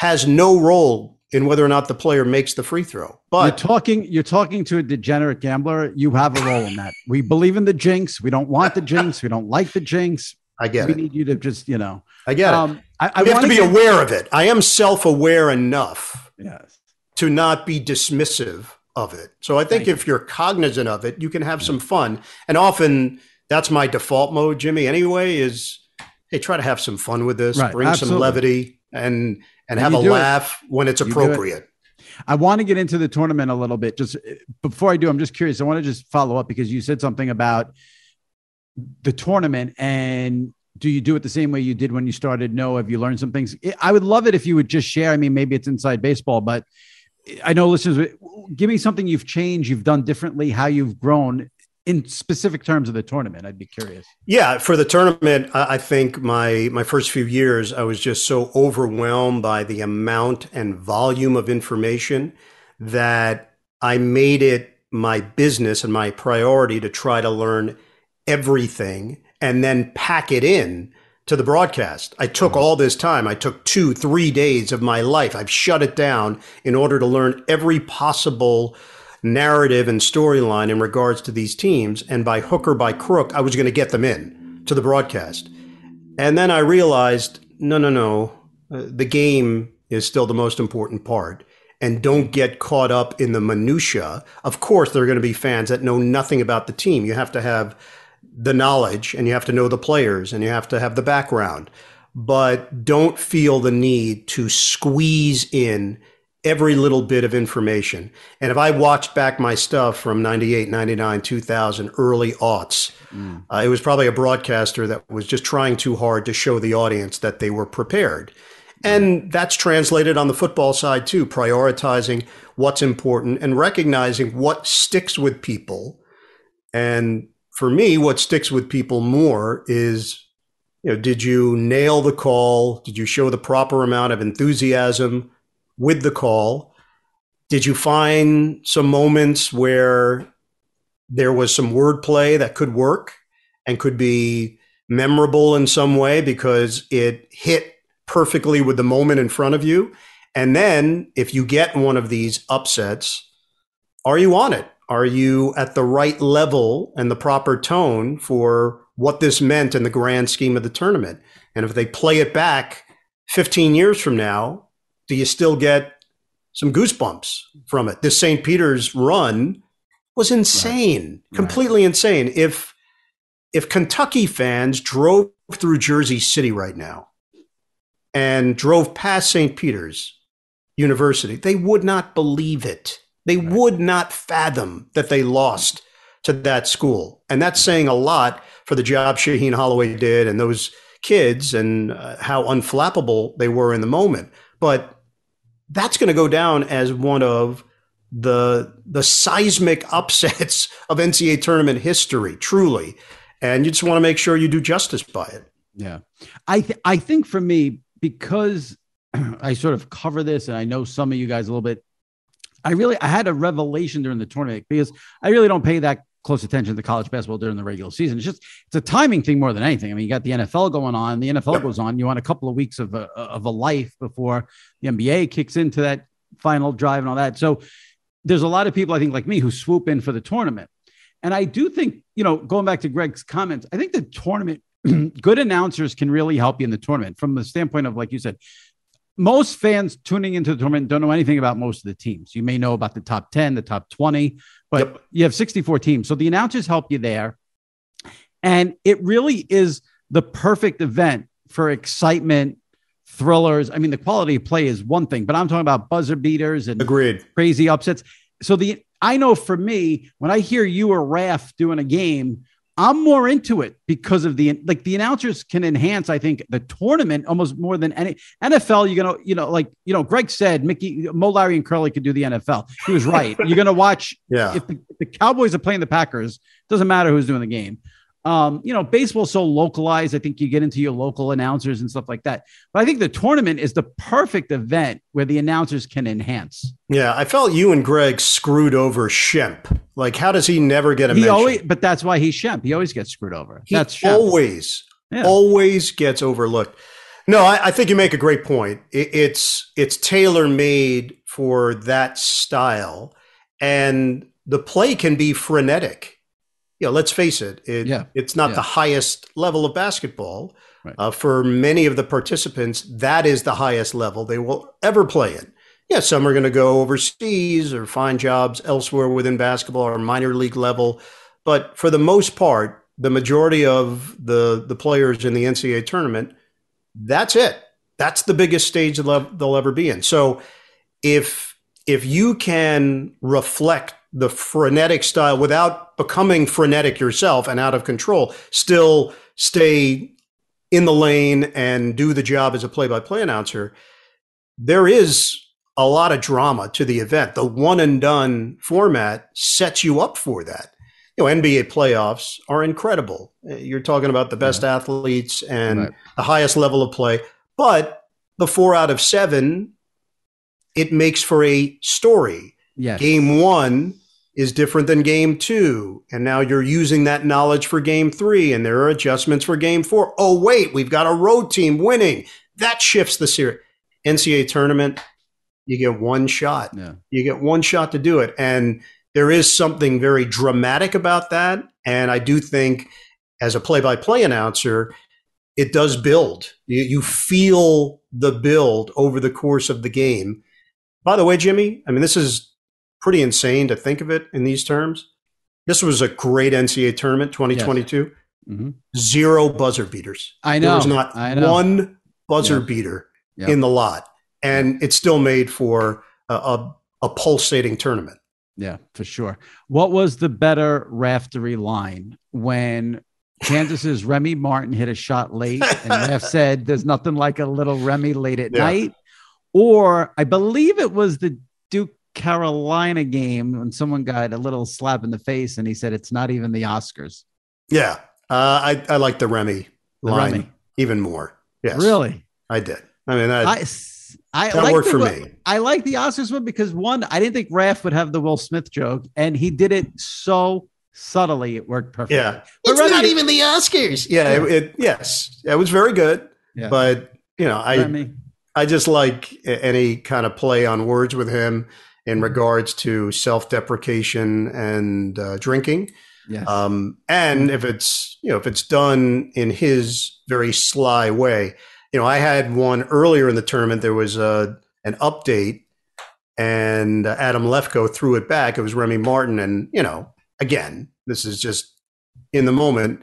Speaker 2: has no role in whether or not the player makes the free throw.
Speaker 1: you're
Speaker 2: But
Speaker 1: talking you're talking to a degenerate gambler. You have a role in that. We believe in the jinx. We don't want the jinx. We don't like the jinx.
Speaker 2: I get
Speaker 1: we
Speaker 2: it.
Speaker 1: need you to just, you know.
Speaker 2: I get it.
Speaker 1: Um, I, I
Speaker 2: you have to be
Speaker 1: get-
Speaker 2: aware of it. I am self-aware enough
Speaker 1: Yes.
Speaker 2: to not be dismissive of it. So I think
Speaker 1: Thank
Speaker 2: if you're cognizant of it, you can have some fun. And often that's my default mode, Jimmy. Anyway, is hey, try to have some fun with this,
Speaker 1: Right,
Speaker 2: bring
Speaker 1: absolutely.
Speaker 2: some levity, and and
Speaker 1: And
Speaker 2: have a
Speaker 1: do it.
Speaker 2: laugh when it's
Speaker 1: You it.
Speaker 2: appropriate.
Speaker 1: I want to get into the tournament a little bit. Just uh, before I do, I'm just curious. I want to just follow up because you said something about the tournament and do you do it the same way you did when you started? No, have you learned some things? I would love it if you would just share. I mean, maybe it's inside baseball, but I know listeners, give me something you've changed, you've done differently, how you've grown in specific terms of the tournament. I'd be curious.
Speaker 2: Yeah, for the tournament, I think my my first few years, I was just so overwhelmed by the amount and volume of information that I made it my business and my priority to try to learn everything and then pack it in to the broadcast. I took all this time. I took two, three days of my life. I've shut it down in order to learn every possible narrative and storyline in regards to these teams. And by hook or by crook, I was going to get them in to the broadcast. And then I realized no, no, no. Uh, the game is still the most important part. And don't get caught up in the minutia. Of course, there are going to be fans that know nothing about the team. You have to have the knowledge and you have to know the players and you have to have the background. But don't feel the need to squeeze in every little bit of information. And if I watched back my stuff from 98, 99, 2000, early aughts, uh, it was probably a broadcaster that was just trying too hard to show the audience that they were prepared. And that's translated on the football side too, prioritizing what's important and recognizing what sticks with people. And for me, what sticks with people more is, you know, did you nail the call? Did you show the proper amount of enthusiasm with the call? Did you find some moments where there was some wordplay that could work and could be memorable in some way because it hit perfectly with the moment in front of you? And then if you get one of these upsets, are you on it? Are you at the right level and the proper tone for what this meant in the grand scheme of the tournament? And if they play it back 15 years from now, do you still get some goosebumps from it? This St. Peter's run was insane, completely insane. If if Kentucky fans drove through Jersey City right now and drove past St. Peter's University, they would not believe it. They would not fathom that they lost to that school. And that's saying a lot for the job Shaheen Holloway did and those kids and uh, how unflappable they were in the moment. But that's going to go down as one of the the seismic <laughs> upsets of NCAA tournament history, truly. And you just want to make sure you do justice by it.
Speaker 1: Yeah. I th- I think for me, because <clears throat> I sort of cover this and I know some of you guys a little bit, I really I had a revelation during the tournament because I really don't pay that close attention to college basketball during the regular season. It's just it's a timing thing more than anything. I mean, you got the NFL going on, the NFL goes on. You want a couple of weeks of a of a life before the NBA kicks into that final drive and all that. So there's a lot of people I think like me who swoop in for the tournament. And I do think, you know, going back to Greg's comments, I think the tournament, <clears throat> good announcers can really help you in the tournament from the standpoint of, like you said, most fans tuning into the tournament don't know anything about most of the teams. You may know about the top 10, the top 20, but
Speaker 2: Yep.
Speaker 1: you have 64 teams. So the announcers help you there. And it really is the perfect event for excitement, thrillers. I mean, the quality of play is one thing, but I'm talking about buzzer beaters and
Speaker 2: Agreed.
Speaker 1: crazy upsets. So the I know for me, when I hear you or Raf doing a game, I'm more into it because of the like the announcers can enhance, I think, the tournament almost more than any NFL. You're gonna, you know, like you know, Greg said Mickey Moe Larry and Curly could do the NFL. He was right. <laughs> You're gonna watch
Speaker 2: Yeah.
Speaker 1: if the, if the Cowboys are playing the Packers, doesn't matter who's doing the game. Um, you know, baseball's so localized. I think you get into your local announcers and stuff like that. But I think the tournament is the perfect event where the announcers can enhance.
Speaker 2: Yeah, I felt you and Greg screwed over Shemp. Like, how does he never get a
Speaker 1: He
Speaker 2: mention?
Speaker 1: always, but that's why he's Shemp. He always gets screwed over.
Speaker 2: He
Speaker 1: that's Shemp.
Speaker 2: always,
Speaker 1: Yeah.
Speaker 2: always gets overlooked. No, I, I think you make a great point. It, it's it's tailor made for that style, and the play can be frenetic. You know, let's face it, it
Speaker 1: Yeah.
Speaker 2: it's not
Speaker 1: Yeah.
Speaker 2: the highest level of basketball.
Speaker 1: Right.
Speaker 2: Uh, for many of the participants, that is the highest level they will ever play in. Yeah, some are going to go overseas or find jobs elsewhere within basketball or minor league level, but for the most part, the majority of the the players in the NCAA tournament, that's it. That's the biggest stage they'll they'll ever be in. So, if if you can reflect the frenetic style without becoming frenetic yourself and out of control, still stay in the lane and do the job as a play-by-play announcer, there is a lot of drama to the event. The one and done format sets you up for that. You know, NBA playoffs are incredible. You're talking about the best athletes and
Speaker 1: Right.
Speaker 2: the highest level of play, but the four out of seven, it makes for a story.
Speaker 1: Yes.
Speaker 2: Game one is different than game two. And now you're using that knowledge for game three, and there are adjustments for game four. Oh, wait, we've got a road team winning. That shifts the series. NCAA tournament, you get one shot.
Speaker 1: Yeah.
Speaker 2: You get one shot to do it. And there is something very dramatic about that. And I do think, as a play by play announcer, it does build. You, you feel the build over the course of the game. By the way, Jimmy, I mean, this is pretty insane to think of it in these terms. This was a great NCAA tournament, 2022.
Speaker 1: hmm
Speaker 2: Zero buzzer beaters.
Speaker 1: I know.
Speaker 2: There was not one buzzer
Speaker 1: Yeah.
Speaker 2: beater
Speaker 1: Yeah.
Speaker 2: in the lot. And it still made for a, a, a pulsating tournament.
Speaker 1: Yeah, for sure. What was the better raftery line when Kansas's <laughs> Remy Martin hit a shot late and Raf said there's nothing like a little Remy late at
Speaker 2: Yeah.
Speaker 1: night? Or I believe it was the Carolina game when someone got a little slap in the face and he said it's not even the Oscars.
Speaker 2: Yeah. Uh, I, I like the Remy
Speaker 1: The
Speaker 2: line
Speaker 1: Remy.
Speaker 2: even more. Yes.
Speaker 1: Really?
Speaker 2: I did. I mean, that,
Speaker 1: I, I
Speaker 2: that
Speaker 1: like
Speaker 2: worked
Speaker 1: the,
Speaker 2: for me.
Speaker 1: I like the Oscars one because one, I didn't think Raf would have the Will Smith joke, and he did it so subtly. It worked perfectly.
Speaker 2: Yeah.
Speaker 1: But
Speaker 2: It's
Speaker 1: Remy-
Speaker 2: not even the Oscars. Yeah. It, it, yes. It was very good.
Speaker 1: Yeah.
Speaker 2: But, you know, I,
Speaker 1: Remy.
Speaker 2: I just like any kind of play on words with him in regards to self deprecation and uh, drinking.
Speaker 1: Yes.
Speaker 2: Um, and if it's, you know, if it's done in his very sly way, you know, I had one earlier in the tournament. There was a, an update and uh, Adam Lefkoe threw it back. It was Remy Martin. And, you know, again, this is just in the moment.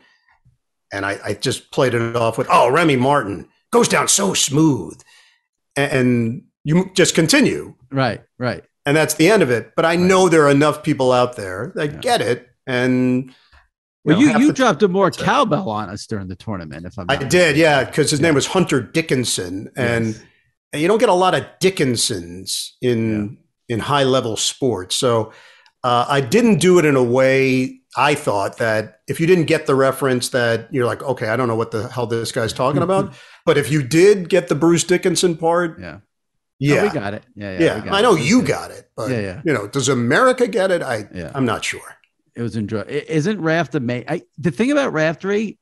Speaker 2: And I, I just played it off with, oh, Remy Martin goes down so smooth. And, and you just continue.
Speaker 1: right. Right.
Speaker 2: And that's the end of it. But I know there are enough people out there that
Speaker 1: Yeah.
Speaker 2: get it. And
Speaker 1: Well,
Speaker 2: know,
Speaker 1: you, you
Speaker 2: the-
Speaker 1: dropped a more cowbell on us during the tournament, if I'm
Speaker 2: I did, yeah, because his
Speaker 1: Yeah.
Speaker 2: name was Hunter Dickinson, and
Speaker 1: Yes.
Speaker 2: and you don't get a lot of Dickinsons in in high level sports. So uh, I didn't do it in a way I thought that if you didn't get the reference, that you're like, okay, I don't know what the hell this guy's talking <laughs> about. but if you did get the Bruce Dickinson part,
Speaker 1: Yeah.
Speaker 2: Yeah,
Speaker 1: Oh, we got it. Yeah. Yeah.
Speaker 2: yeah,
Speaker 1: we got
Speaker 2: I know
Speaker 1: It
Speaker 2: you got it, but
Speaker 1: Yeah, yeah.
Speaker 2: you know, does America get it? I
Speaker 1: Yeah.
Speaker 2: I'm not sure.
Speaker 1: It was enjoy. i- Isn't Raft amazing? I, the thing about Raftery,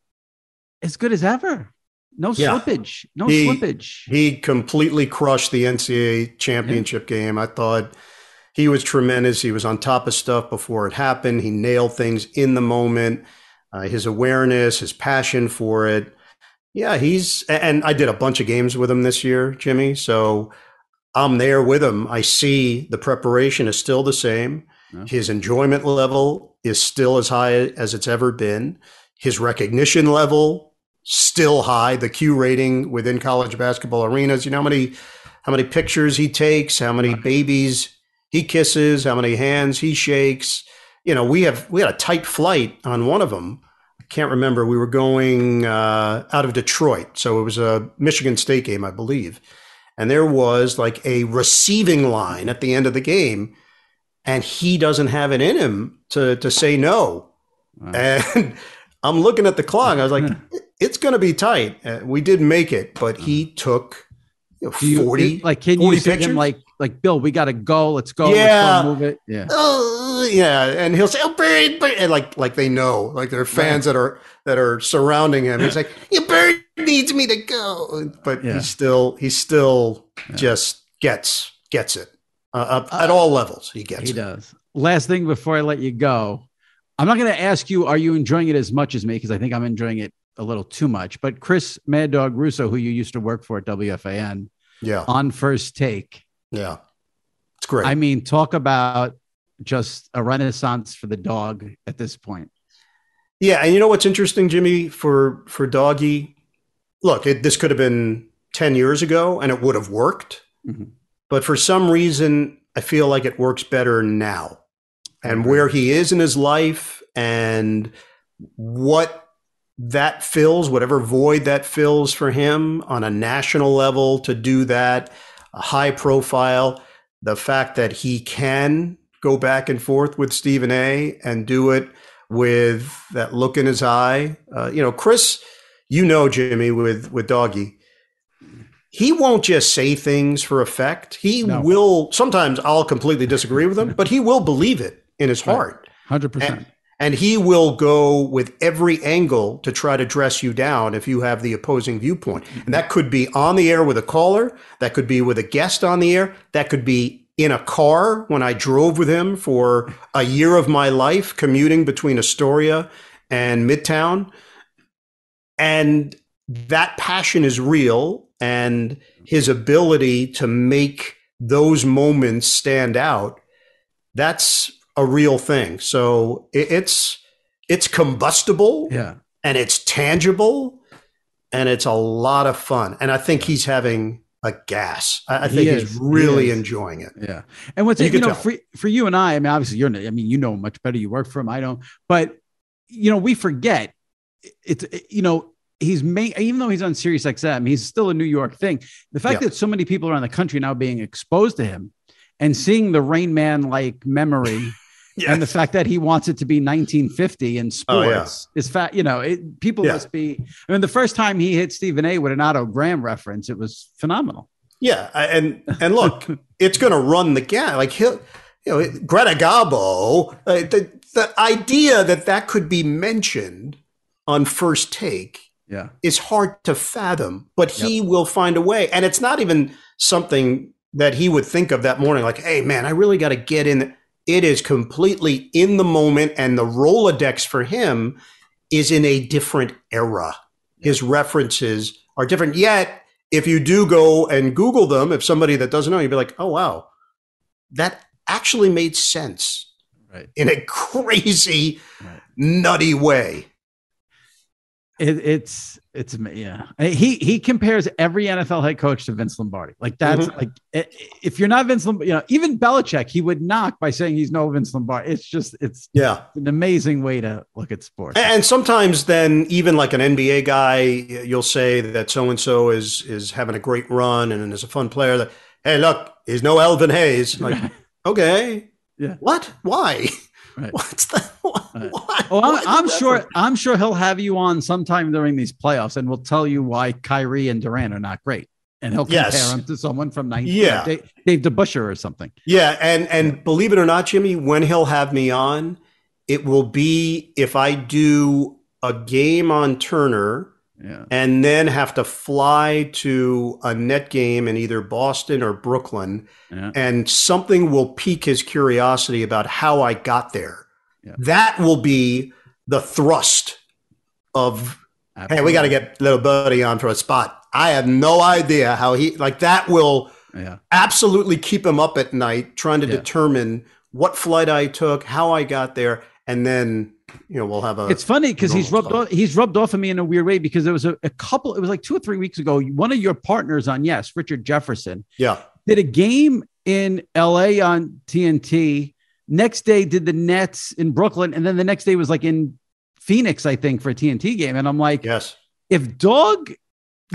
Speaker 1: as good as ever. No slippage. No
Speaker 2: He-
Speaker 1: slippage.
Speaker 2: He completely crushed the NCAA championship game. I thought he was tremendous. He was on top of stuff before it happened. He nailed things in the moment. Uh, his awareness, his passion for it. Yeah, he's and I did a bunch of games with him this year, Jimmy. So I'm there with him. I see the preparation is still the same.
Speaker 1: Yeah.
Speaker 2: His enjoyment level is still as high as it's ever been. His recognition level still high. The Q rating within college basketball arenas. You know how many how many pictures he takes, how many babies he kisses, how many hands he shakes. You know, we have we had a tight flight on one of them. I can't remember. We were going uh, out of Detroit, so it was a Michigan State game, I believe, and there was like a receiving line at the end of the game, and he doesn't have it in him to to say no.
Speaker 1: Wow.
Speaker 2: And <laughs> I'm looking at the clock. I was like, <laughs> it's going to be tight. Uh, we did make it, but he took you know,
Speaker 1: you,
Speaker 2: 40,
Speaker 1: like, can
Speaker 2: 40
Speaker 1: you
Speaker 2: pictures?
Speaker 1: him like, like Bill, we got to go. Let's go.
Speaker 2: Yeah.
Speaker 1: Let's go move it. Yeah.
Speaker 2: oh yeah, and he'll say, "Oh, Bird," and like like they know, like there are fans that are that are surrounding him. He's like, "Your bird needs me to go," but
Speaker 1: Yeah.
Speaker 2: he still he still just gets gets it uh, up at all levels. He gets
Speaker 1: He
Speaker 2: it.
Speaker 1: does. Last thing before I let you go, I'm not going to ask you, are you enjoying it as much as me? Because I think I'm enjoying it a little too much. But Chris Mad Dog Russo, who you used to work for at WFAN,
Speaker 2: Yeah.
Speaker 1: on first take.
Speaker 2: Yeah. It's great.
Speaker 1: I mean, talk about just a renaissance for the dog at this point.
Speaker 2: Yeah, and you know what's interesting, Jimmy, for for Doggy? Look, it, this could have been ten years ago, and it would have worked.
Speaker 1: Mhm.
Speaker 2: But for some reason, I feel like it works better now, and where he is in his life, and what that fills, whatever void that fills for him on a national level to do that, a high profile, the fact that he can go back and forth with Stephen A. and do it with that look in his eye. Uh, you know, Chris, you know Jimmy with with Doggy. He won't just say things for effect. He
Speaker 1: No.
Speaker 2: will. Sometimes I'll completely disagree with him, but he will believe it in his heart,
Speaker 1: 100%.
Speaker 2: and, and he will go with every angle to try to dress you down if you have the opposing viewpoint. And that could be on the air with a caller. That could be with a guest on the air. That could be in a car when I drove with him for a year of my life commuting between Astoria and Midtown. And that passion is real. And his ability to make those moments stand out, that's a real thing. So it's it's combustible
Speaker 1: yeah.
Speaker 2: and it's tangible and it's a lot of fun. And I think he's having a gas. I, I
Speaker 1: He
Speaker 2: think
Speaker 1: is.
Speaker 2: he's
Speaker 1: He
Speaker 2: really
Speaker 1: is.
Speaker 2: enjoying it.
Speaker 1: Yeah. And what's
Speaker 2: You
Speaker 1: you, know
Speaker 2: tell.
Speaker 1: for for you and I, I mean, obviously you're I mean, you know much better. You work for him, I don't. But you know, we forget it's you know, he's made even though he's on Sirius XM, he's still a New York thing. The fact
Speaker 2: Yeah.
Speaker 1: that so many people around the country now being exposed to him and seeing the Rain Man like memory <laughs> and the fact that he wants it to be 1950 in
Speaker 2: Oh, yeah.
Speaker 1: sports is fat. You know, it, people
Speaker 2: Yeah.
Speaker 1: must be. I mean, the first time he hit Stephen A. with an Otto Graham reference, it was phenomenal.
Speaker 2: Yeah, and and look, <laughs> it's going to run the gap. Like he'll, you know, Greta Garbo. Uh, the the idea that that could be mentioned on first take
Speaker 1: Yeah.
Speaker 2: is hard to fathom, but he will find a way. And it's not even something that he would think of that morning, like, hey, man, I really got to get in. It is completely in the moment, and the Rolodex for him is in a different era. His references are different. Yet, if you do go and Google them, if somebody that doesn't know, you'd be like, oh, wow, that actually made sense
Speaker 1: Right.
Speaker 2: in a <laughs> crazy,
Speaker 1: Right.
Speaker 2: nutty way.
Speaker 1: It, it's it's yeah. He he compares every NFL head coach to Vince Lombardi. Like that's
Speaker 2: Mhm.
Speaker 1: like if you're not Vince Lombardi, you know, even Belichick, he would knock by saying he's no Vince Lombardi. It's just it's
Speaker 2: Yeah.
Speaker 1: an amazing way to look at sports.
Speaker 2: And sometimes then even like an NBA guy, you'll say that so and so is is having a great run and is a fun player. That hey, look, he's no Elvin Hayes. Like, <laughs> okay,
Speaker 1: Yeah.
Speaker 2: what? Why? <laughs>
Speaker 1: Right. <laughs>
Speaker 2: What's <laughs> that? Why?
Speaker 1: Right. Oh, I'm, I'm sure.
Speaker 2: reference?
Speaker 1: I'm sure he'll have you on sometime during these playoffs, and we'll tell you why Kyrie and Durant are not great, and he'll compare
Speaker 2: Yes.
Speaker 1: them to someone from 19,
Speaker 2: Yeah.
Speaker 1: Uh, Dave, Dave DeBusschere or something.
Speaker 2: Yeah, and and believe it or not, Jimmy, when he'll have me on, it will be if I do a game on Turner
Speaker 1: Yeah,
Speaker 2: and then have to fly to a net game in either Boston or Brooklyn,
Speaker 1: yeah,
Speaker 2: and something will pique his curiosity about how I got there.
Speaker 1: Yeah.
Speaker 2: That will be the thrust of, hey, we got to get little buddy on for a spot. I have no idea how he, like, that will
Speaker 1: yeah.
Speaker 2: absolutely keep him up at night trying to
Speaker 1: Yeah.
Speaker 2: determine what flight I took, how I got there, and then, you know, we'll have a.
Speaker 1: It's funny because he's rubbed off, he's rubbed off of me in a weird way because there was a, a couple. It was like two or three weeks ago. One of your partners on Yes, Richard Jefferson,
Speaker 2: yeah.
Speaker 1: did a game in L.A. on TNT. Next day, did the Nets in Brooklyn, and then the next day was like in Phoenix, I think, for a TNT game. And I'm like,
Speaker 2: Yes.
Speaker 1: if Dog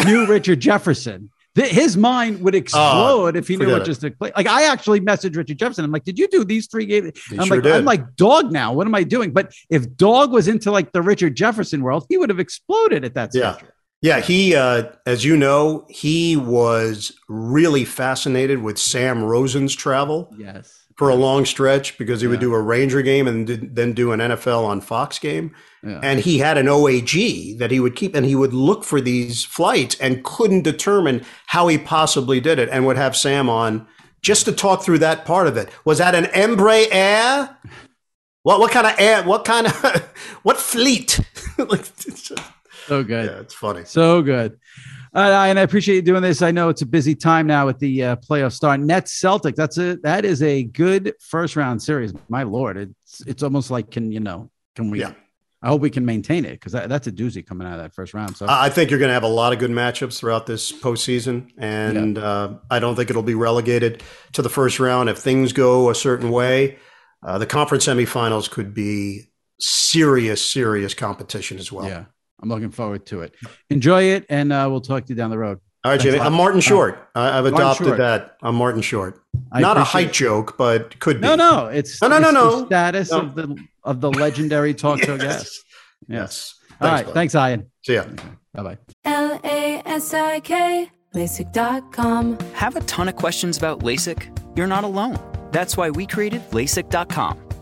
Speaker 1: knew Richard Jefferson, th- his mind would explode if he knew what
Speaker 2: it.
Speaker 1: just took place. Like I actually messaged Richard Jefferson. I'm like, did you do these three games? I'm
Speaker 2: sure
Speaker 1: like,
Speaker 2: did.
Speaker 1: I'm like Dog now. What am I doing? But if Dog was into like the Richard Jefferson world, he would have exploded at that
Speaker 2: Yeah.
Speaker 1: schedule.
Speaker 2: Yeah, he, uh, as you know, he was really fascinated with Sam Rosen's travel
Speaker 1: Yes.
Speaker 2: For a long stretch because he would do a Ranger game and then do an NFL on Fox game.
Speaker 1: Yeah.
Speaker 2: And he had an OAG that he would keep, and he would look for these flights and couldn't determine how he possibly did it, and would have Sam on just to talk through that part of it. Was that an Embraer? What what kind of air? What kind of <laughs> what fleet? <laughs> like, just,
Speaker 1: So good.
Speaker 2: yeah, it's funny.
Speaker 1: So good. Uh, and I appreciate you doing this. I know it's a busy time now with the uh, playoff start. Nets Celtic. That's a that is a good first round series. My lord, it's it's almost like can you know can we?
Speaker 2: Yeah.
Speaker 1: I hope we can maintain it because that, that's a doozy coming out of that first round. So
Speaker 2: I think you're going to have a lot of good matchups throughout this postseason, and uh, I don't think it'll be relegated to the first round. If things go a certain way, uh, the conference semifinals could be serious, serious competition as well.
Speaker 1: yeah, I'm looking forward to it. Enjoy it, and uh, we'll talk to you down the road.
Speaker 2: All right,
Speaker 1: Thanks
Speaker 2: Jimmy. I'm Martin
Speaker 1: Uh,
Speaker 2: Short. I, I've
Speaker 1: Martin
Speaker 2: adopted
Speaker 1: Short.
Speaker 2: that. I'm Martin Short.
Speaker 1: I
Speaker 2: Not a
Speaker 1: appreciate
Speaker 2: height joke, but could be.
Speaker 1: No, no, it's
Speaker 2: No, no, no,
Speaker 1: it's
Speaker 2: no.
Speaker 1: The status
Speaker 2: No.
Speaker 1: of the of the legendary talk show <laughs>
Speaker 2: Yes.
Speaker 1: guest.
Speaker 2: Yes.
Speaker 1: All right,
Speaker 2: bud.
Speaker 1: thanks, Ian.
Speaker 2: See ya.
Speaker 1: Bye bye.
Speaker 5: L A S I K, LASIK.com.
Speaker 7: Have a ton of questions about LASIK? You're not alone. That's why we created LASIK.com.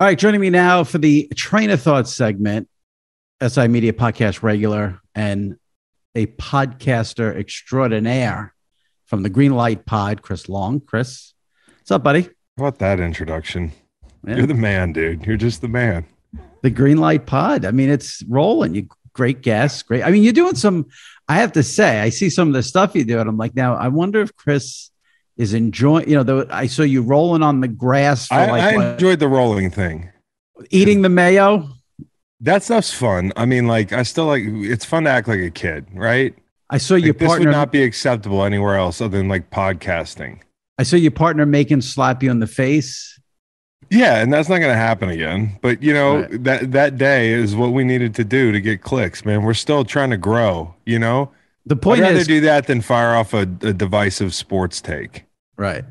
Speaker 1: All right, joining me now for the train of thought segment, SI Media Podcast regular and a podcaster extraordinaire from the Green Light Pod, Chris Long. Chris, what's up, buddy?
Speaker 4: How about that introduction?
Speaker 1: Yeah.
Speaker 4: You're the man, dude. You're just the man.
Speaker 1: the Green Light Pod. I mean, it's rolling. You great guests, great. I mean, you're doing some. I have to say, I see some of the stuff you do, and I'm like, now I wonder if Chris is enjoying. You know, the, I saw you rolling on the grass for
Speaker 4: I,
Speaker 1: like
Speaker 4: I
Speaker 1: what,
Speaker 4: enjoyed the rolling thing.
Speaker 1: eating the mayo.
Speaker 4: That stuff's fun. I mean, like, I still like. It's fun to act like a kid, right?
Speaker 1: I saw your
Speaker 4: Like, this would
Speaker 1: partner.
Speaker 4: not be acceptable anywhere else other than like podcasting.
Speaker 1: I saw your partner making slap you on the face.
Speaker 4: Yeah, and that's not going to happen again. But you know
Speaker 1: Right.
Speaker 4: that that day is what we needed to do to get clicks, man. We're still trying to grow. You know,
Speaker 1: The
Speaker 4: I'd
Speaker 1: point
Speaker 4: rather
Speaker 1: is,
Speaker 4: do that than fire off a, a divisive sports take.
Speaker 1: Right.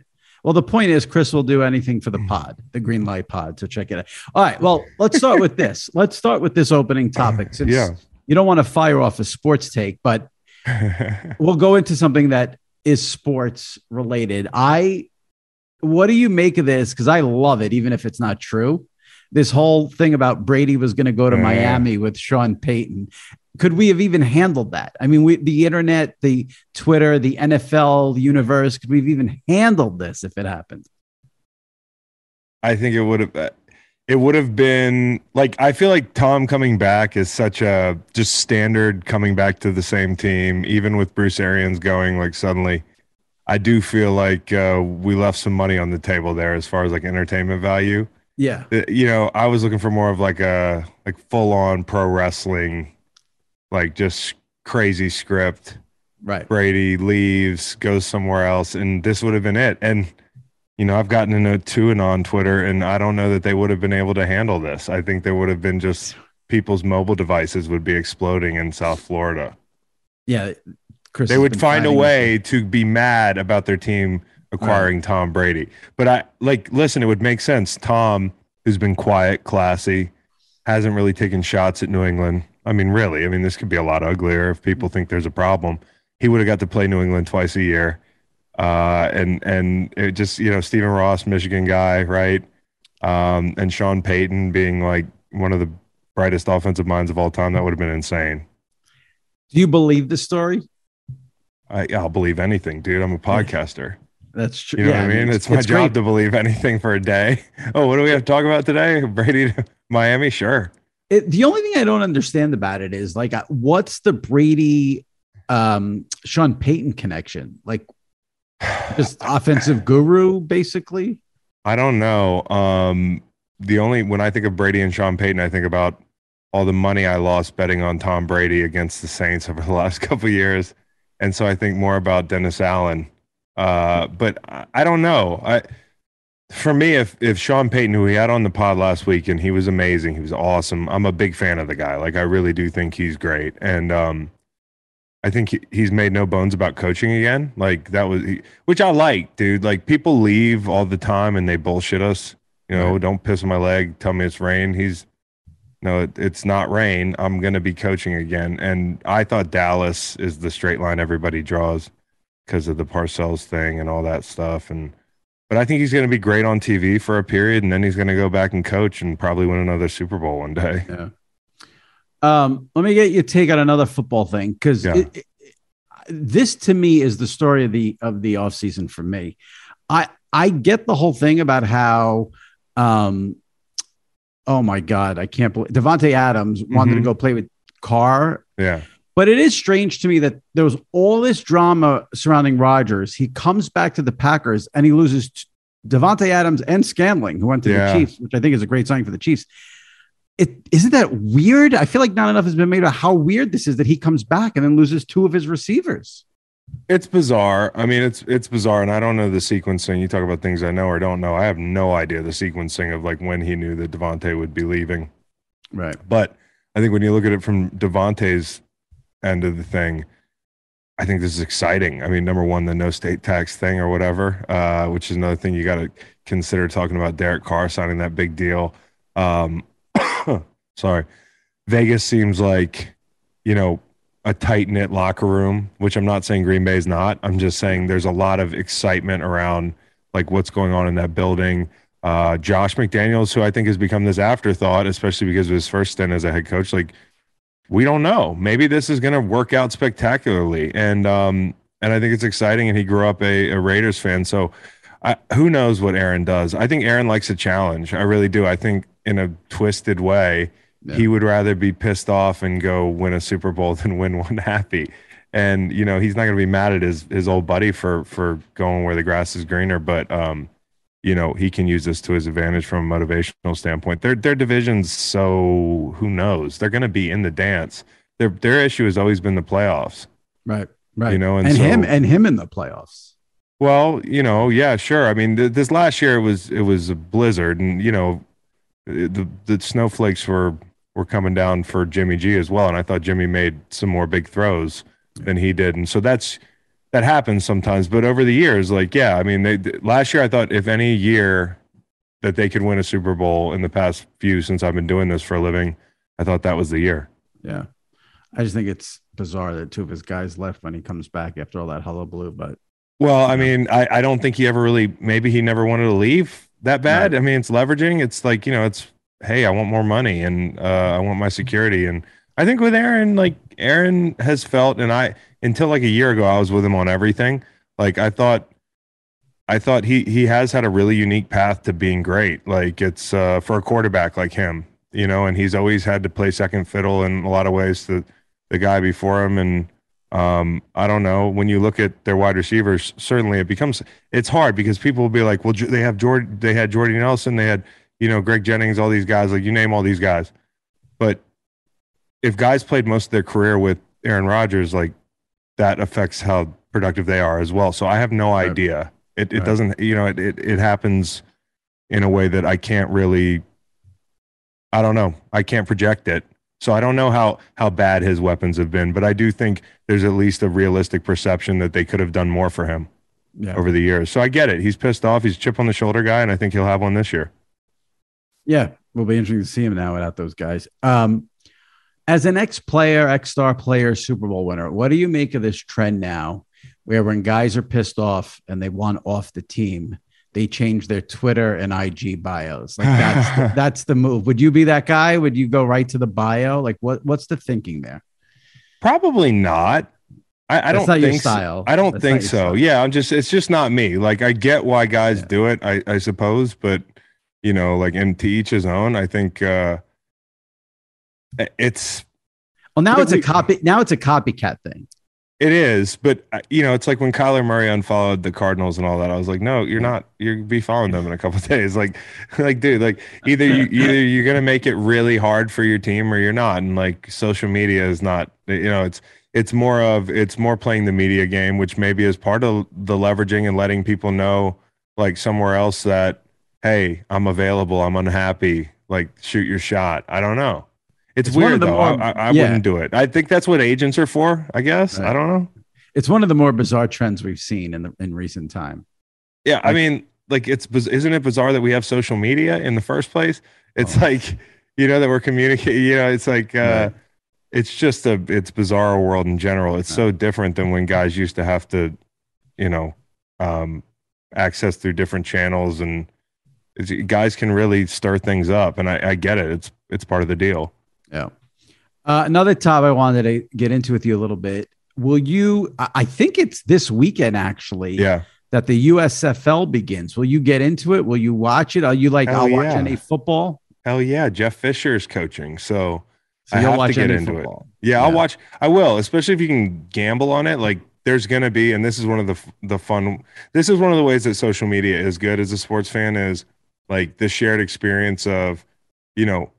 Speaker 1: Well, the point is, Chris will do anything for the mm. pod, the Green Light Pod. So check it out. All right. Well, let's start with this. <laughs> Let's start with this opening topic. Since
Speaker 4: Yeah.
Speaker 1: you don't want to fire off a sports take, but <laughs> we'll go into something that is sports related. I, what do you make of this? Because I love it, even if it's not true. This whole thing about Brady was going to go to
Speaker 4: Yeah.
Speaker 1: Miami with Sean Payton. Could we have even handled that? I mean, we, the internet, the Twitter, the NFL universe, could we have even handled this if it happened?
Speaker 4: I think it would have it would have been like I feel like Tom coming back is such a just standard coming back to the same team, even with Bruce Arians going like suddenly. I do feel like uh, we left some money on the table there as far as like entertainment value.
Speaker 1: Yeah.
Speaker 4: Uh, You know, I was looking for more of like a like full on pro wrestling, like just crazy script.
Speaker 1: Right.
Speaker 4: Brady leaves, goes somewhere else, and this would have been it. And you know, I've gotten into two and on Twitter, and I don't know that they would have been able to handle this. I think there would have been just people's mobile devices would be exploding in South Florida.
Speaker 1: Yeah. Chris
Speaker 4: They would find a way to be mad about their team acquiring Tom Brady. But I like listen, it would make sense. Tom, who's been quiet, classy, hasn't really taken shots at New England. I mean, really, I mean, this could be a lot uglier if people think there's a problem. He would have got to play New England twice a year. Uh, and and it just you know Stephen Ross, Michigan guy, right? Um, and Sean Payton being like one of the brightest offensive minds of all time. That would have been insane.
Speaker 1: Do you believe the story?
Speaker 4: I, I'll believe anything, dude. I'm a podcaster.
Speaker 1: That's true.
Speaker 4: You know
Speaker 1: yeah,
Speaker 4: what I mean? It's, my job
Speaker 1: great.
Speaker 4: to believe anything for a day. Oh, what do we have to talk about today? <laughs> Brady to Miami? Sure.
Speaker 1: It, the only thing I don't understand about it is like, uh, what's the Brady, um, Sean Payton connection? Like, just <sighs> offensive guru, basically.
Speaker 4: I don't know. Um, the only when I think of Brady and Sean Payton, I think about all the money I lost betting on Tom Brady against the Saints over the <laughs> last couple of years, and so I think more about Dennis Allen. Uh, but I, I don't know. I for me, if if Sean Payton, who he had on the pod last week, and he was amazing, he was awesome. I'm a big fan of the guy. Like I really do think he's great, and um, I think he, he's made no bones about coaching again. Like that was, he, which I like, dude. Like people leave all the time and they bullshit us. You know,
Speaker 1: Right.
Speaker 4: don't piss my leg. Tell me it's rain. He's no, it, it's not rain. I'm gonna be coaching again. And I thought Dallas is the straight line everybody draws because of the Parcells thing and all that stuff. And but I think he's gonna be great on TV for a period, and then he's gonna go back and coach and probably win another Super Bowl one day.
Speaker 1: Yeah. Um, let me get your take on another football thing because
Speaker 4: Yeah.
Speaker 1: this to me is the story of the of the offseason for me. I I get the whole thing about how um oh my god, I can't believe Davante Adams wanted to
Speaker 4: Mhm.
Speaker 1: go play with Carr.
Speaker 4: Yeah.
Speaker 1: But it is strange to me that there was all this drama surrounding Rodgers. He comes back to the Packers and he loses Davante Adams and Scantling, who went to
Speaker 4: Yeah.
Speaker 1: the Chiefs, which I think is a great sign for the Chiefs. It isn't that weird? I feel like not enough has been made about how weird this is that he comes back and then loses two of his receivers.
Speaker 4: It's bizarre. I mean, it's it's bizarre, and I don't know the sequencing. You talk about things I know or don't know. I have no idea the sequencing of like when he knew that Davante would be leaving.
Speaker 1: Right.
Speaker 4: But I think when you look at it from Davante's end of the thing, I think this is exciting. I mean, number one, the no state tax thing or whatever, uh, which is another thing you got to consider talking about Derek Carr signing that big deal. Um, <coughs> sorry. Vegas seems like, you know, a tight knit locker room, which I'm not saying Green Bay is not. I'm just saying there's a lot of excitement around like what's going on in that building. Uh, Josh McDaniels, who I think has become this afterthought, especially because of his first stint as a head coach, like we don't know. Maybe this is going to work out spectacularly, and um, and I think it's exciting. And he grew up a, a Raiders fan, so I, who knows what Aaron does? I think Aaron likes a challenge. I really do. I think in a twisted way, he would rather be pissed off and go win a Super Bowl than win one <laughs> happy. And you know he's not going to be mad at his his old buddy for for going where the grass is greener, but um, you know he can use this to his advantage from a motivational standpoint. Their their divisions, so who knows? They're going to be in the dance. Their their issue has always been the playoffs.
Speaker 1: Right. Right.
Speaker 4: You know, and
Speaker 1: and
Speaker 4: so-
Speaker 1: him and him in the playoffs.
Speaker 4: Well, you know, yeah, sure. I mean, th- this last year it was it was a blizzard, and you know, the the snowflakes were were coming down for Jimmy G as well, and I thought Jimmy made some more big throws than he did, and so that's that happens sometimes. But over the years, like yeah, I mean, they last year I thought if any year that they could win a Super Bowl in the past few since I've been doing this for a living, I thought that was the year.
Speaker 1: Yeah. I just think it's bizarre that two of his guys left when he comes back after all that hullabaloo. But
Speaker 4: Well, I mean, I, I don't think he ever really, maybe he never wanted to leave that bad. I mean, it's leveraging. It's like, you know, it's, hey, I want more money and uh, I want my security. And I think with Aaron, like, Aaron has felt, and I, until like a year ago, I was with him on everything. Like, I thought, I thought he, he has had a really unique path to being great. Like, it's uh, for a quarterback like him, you know, and he's always had to play second fiddle in a lot of ways to the guy before him. And, um, I don't know. When you look at their wide receivers, certainly it becomes it's hard because people will be like, well, they have Jordan, they had Jordy Nelson, they had you know Greg Jennings, all these guys. Like you name all these guys, but if guys played most of their career with Aaron Rodgers, like that affects how productive they are as well. So I have no idea. It it
Speaker 1: Right.
Speaker 4: doesn't you know it, it it happens in a way that I can't really. I don't know. I can't project it. So I don't know how how bad his weapons have been, but I do think there's at least a realistic perception that they could have done more for him
Speaker 1: yeah.
Speaker 4: over the years. So I get it. He's pissed off. He's a chip on the shoulder guy, and I think he'll have one this year.
Speaker 1: Yeah, will be interesting to see him now without those guys. Um, as an ex player, ex star player, Super Bowl winner, what do you make of this trend now, where when guys are pissed off and they want off the team, they change their Twitter and IG bios? Like that's the, <laughs> that's the move. Would you be that guy? Would you go right to the bio? Like what what's the thinking there?
Speaker 4: Probably not. I, I don't think so. I don't
Speaker 1: That's
Speaker 4: think so.
Speaker 1: style.
Speaker 4: Yeah, I'm just it's just not me. Like I get why guys do it, I, I suppose, but you know, like and to each his own. I think uh it's
Speaker 1: Well, now it's a copy. Now it's a copycat thing.
Speaker 4: it is, but uh, you know, it's like when Kyler Murray unfollowed the Cardinals and all that. I was like, no, you're not. You're be following them in a couple of <laughs> days. Like, like, dude, like either you <laughs> either you're gonna make it really hard for your team or you're not. And like social media is not. You know, it's it's more of it's more playing the media game, which maybe is part of the leveraging and letting people know like somewhere else that hey, I'm available. I'm unhappy. Like, shoot your shot. I don't know. It's,
Speaker 1: It's one of
Speaker 4: weird
Speaker 1: the
Speaker 4: though.
Speaker 1: more-
Speaker 4: I, I,
Speaker 1: yeah.
Speaker 4: wouldn't do it. I think that's what agents are for. I guess. I don't know.
Speaker 1: It's one of the more bizarre trends we've seen in the in recent time.
Speaker 4: Yeah, I mean, like it's isn't it bizarre that we have social media in the first place? It's
Speaker 1: Oh.
Speaker 4: like you know that we're communicating. You know, it's like uh,
Speaker 1: Right.
Speaker 4: it's just a it's bizarre world in general. It's so different than when guys used to have to, you know, um, access through different channels and guys can really stir things up. And I, I get it. It's it's part of the deal.
Speaker 1: Yeah. Uh, another top I wanted to get into with you a little bit. Will you? I think it's this weekend actually.
Speaker 4: Yeah.
Speaker 1: That the USFL begins. Will you get into it? Will you watch it? Are you like
Speaker 4: Hell
Speaker 1: I'll watch any football?
Speaker 4: Hell yeah, Jeff Fisher is coaching, so,
Speaker 1: So
Speaker 4: I
Speaker 1: you'll
Speaker 4: have
Speaker 1: watch
Speaker 4: to get into
Speaker 1: football.
Speaker 4: it. Yeah, I'll watch. I will, especially if you can gamble on it. Like, there's gonna be, and this is one of the the fun. This is one of the ways that social media is good as a sports fan is like the shared experience of, you know,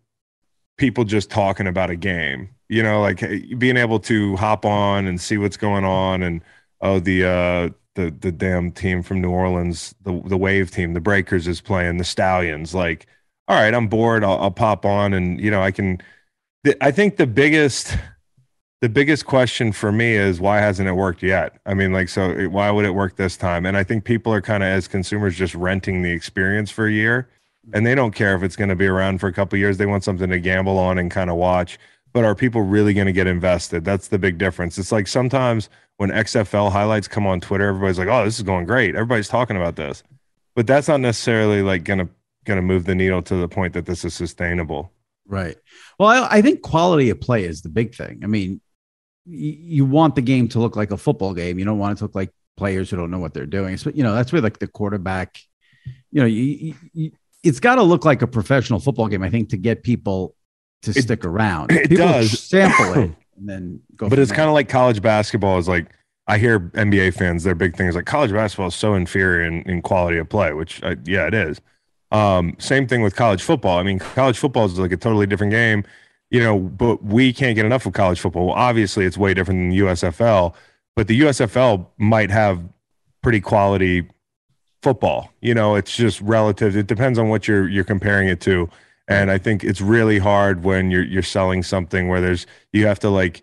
Speaker 4: people just talking about a game. You know, like being able to hop on and see what's going on, and oh, the uh, the the damn team from New Orleans, the the Wave team, the Breakers is playing the Stallions. Like, all right, I'm bored. I'll, I'll pop on, and you know, I can. the- I think the biggest the biggest question for me is why hasn't it worked yet? I mean, like, so it- why would it work this time? And I think people are kind of, as consumers, just renting the experience for a year, and they don't care if it's going to be around for a couple years. They want something to gamble on and kind of watch. But are people really going to get invested? That's the big difference. It's like sometimes when XFL highlights come on Twitter, everybody's like, "Oh, this is going great." Everybody's talking about this, but that's not necessarily like going to going to move the needle to the point that this is sustainable.
Speaker 1: Right. Well, I, I think quality of play is the big thing. I mean, y- you want the game to look like a football game. You don't want it to look like players who don't know what they're doing. So, you know, that's where like the quarterback, you know, you, you, it's got to look like a professional football game, I think, to get people to
Speaker 4: It-
Speaker 1: stick around.
Speaker 4: it
Speaker 1: people
Speaker 4: does.
Speaker 1: sample it <clears throat> and then go.
Speaker 4: but it's kind of like college basketball is like I hear NBA fans their big thing is like college basketball is so inferior in, in quality of play, which I, yeah it is. Um, same thing with college football. I mean, college football is like a totally different game, you know. But we can't get enough of college football. Well, obviously, it's way different than the USFL, but the USFL might have pretty quality football. You know, it's just relative. It depends on what you're you're comparing it to. And I think it's really hard when you're you're selling something where there's you have to like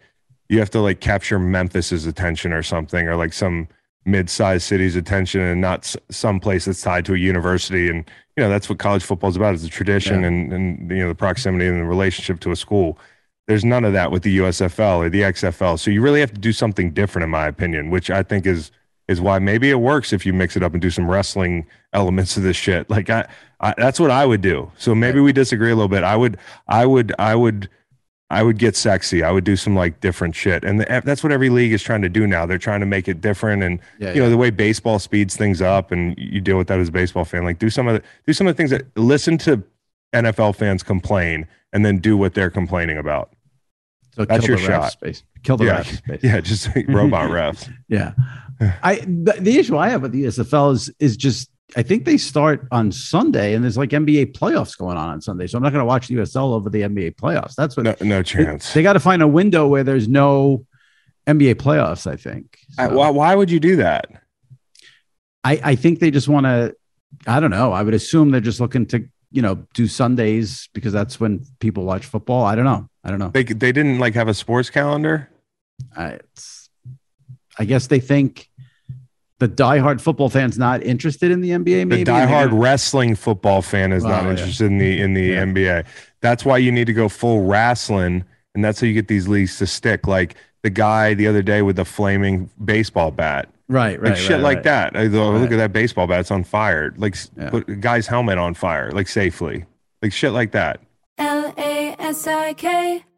Speaker 4: you have to like capture Memphis's attention or something or like some mid-sized city's attention and not s- some place that's tied to a university and you know that's what college football is about is the tradition
Speaker 1: Yeah.
Speaker 4: and and you know the proximity and the relationship to a school there's none of that with the USFL or the XFL so you really have to do something different in my opinion which I think is is why maybe it works if you mix it up and do some wrestling elements of this shit like I, I that's what I would do so maybe we disagree a little bit I would I would I would I would get sexy. I would do some like different shit. And the, that's what every league is trying to do now. They're trying to make it different. And
Speaker 1: Yeah,
Speaker 4: you know,
Speaker 1: yeah.
Speaker 4: the way baseball speeds things up and you deal with that as a baseball fan, like do some of the, do some of the things that listen to NFL fans complain and then do what they're complaining about.
Speaker 1: so
Speaker 4: that's your shot.
Speaker 1: Space. Kill the
Speaker 4: yeah.
Speaker 1: refs. Space.
Speaker 4: Yeah. Just <laughs> robot refs.
Speaker 1: Yeah. I the, the issue I have with the USFL is is just I think they start on Sunday and there's like NBA playoffs going on on Sunday. So I'm not going to watch the USFL over the NBA playoffs. That's what
Speaker 4: No, no chance.
Speaker 1: they got to find a window where there's no NBA playoffs, I think.
Speaker 4: I- why, why would you do that?
Speaker 1: I, I think they just want to I don't know. I would assume they're just looking to, you know, do Sundays because that's when people watch football. I don't know. I don't know.
Speaker 4: They, they didn't like have a sports calendar.
Speaker 1: I, it's, I guess they think the diehard football fan's not interested in the NBA. Maybe
Speaker 4: the
Speaker 1: and they're
Speaker 4: diehard
Speaker 1: gonna-
Speaker 4: wrestling football fan is not
Speaker 1: Oh, yeah.
Speaker 4: interested in the in the
Speaker 1: Yeah.
Speaker 4: NBA. That's why you need to go full wrestling, and that's how you get these leagues to stick. Like the guy the other day with the flaming baseball bat,
Speaker 1: right, right,
Speaker 4: like shit
Speaker 1: right,
Speaker 4: like
Speaker 1: right.
Speaker 4: that. I go, oh,
Speaker 1: Right.
Speaker 4: Look at that baseball bat; it's on fire. Like
Speaker 1: Yeah.
Speaker 4: put a guy's helmet on fire, like safely, like shit like that.
Speaker 5: L A S I K,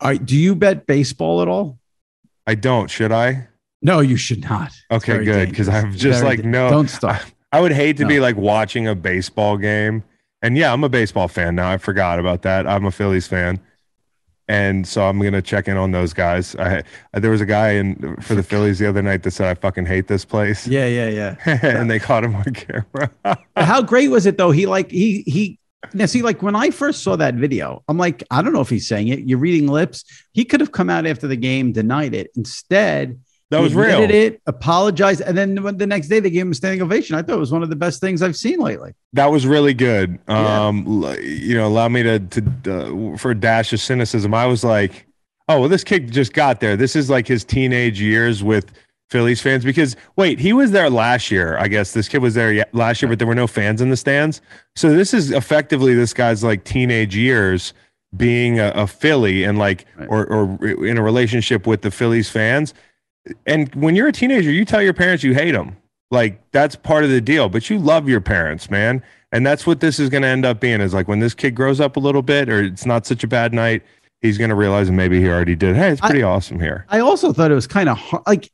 Speaker 1: All right, do you bet baseball at all?
Speaker 4: I don't. Should I?
Speaker 1: No, you should not.
Speaker 4: Okay, good. Because. I'm just
Speaker 1: Very
Speaker 4: like, no.
Speaker 1: Don't stop.
Speaker 4: I would hate to be like watching a baseball game. And yeah, I'm a baseball fan now. I forgot about that. I'm a Phillies fan. And so I'm gonna check in on those guys. I there was a guy in for the Phillies the other night that said I fucking hate this place.
Speaker 1: Yeah, yeah, yeah. <laughs>
Speaker 4: and they caught him on camera.
Speaker 1: How great was it though? He like he he now see like when I first saw that video, I'm like, I don't know if he's saying it. You're reading lips. He could have come out after the game, denied it. Instead,
Speaker 4: That was real.
Speaker 1: It apologized, and then the next day they gave him a standing ovation. I thought it was one of the best things I've seen lately.
Speaker 4: That was really good.
Speaker 1: Yeah.
Speaker 4: Um, you know, allow me to to uh, for a dash of cynicism. I was like, oh, well, this kid just got there. This is like his teenage years with Phillies fans. Because wait, he was there last year. I guess this kid was there last year, but there were no fans in the stands. So this is effectively this guy's like teenage years being a, a Philly and like
Speaker 1: Right.
Speaker 4: or or in a relationship with the Phillies fans. And when you're a teenager, you tell your parents you hate them. Like that's part of the deal, but you love your parents, man. And that's what this is going to end up being is like when this kid grows up a little bit or it's not such a bad night, he's going to realize and maybe he already did. Hey, it's
Speaker 1: I-
Speaker 4: pretty awesome here.
Speaker 1: I also thought it was kind of. Like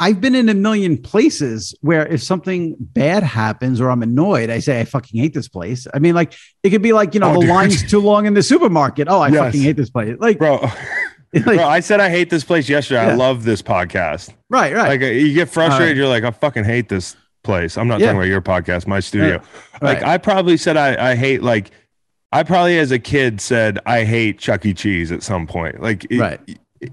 Speaker 1: I've been in a million places where if something bad happens or I'm annoyed, I say I fucking hate this place. I mean, like it could be like you know
Speaker 4: Oh,
Speaker 1: the
Speaker 4: dude.
Speaker 1: line's too long in the supermarket. Oh, I
Speaker 4: Yes.
Speaker 1: fucking hate this place. Like,
Speaker 4: Bro, <laughs>
Speaker 1: like
Speaker 4: bro, I said I hate this place yesterday. I love this podcast.
Speaker 1: right, right.
Speaker 4: Like uh, you get frustrated,
Speaker 1: Right.
Speaker 4: you're like, I fucking hate this place. I'm not
Speaker 1: Yeah.
Speaker 4: talking about your podcast, my studio. Like
Speaker 1: right.
Speaker 4: I probably said I, I hate like I probably as a kid said I hate Chuck E. Cheese at some point. Like it-
Speaker 1: Right.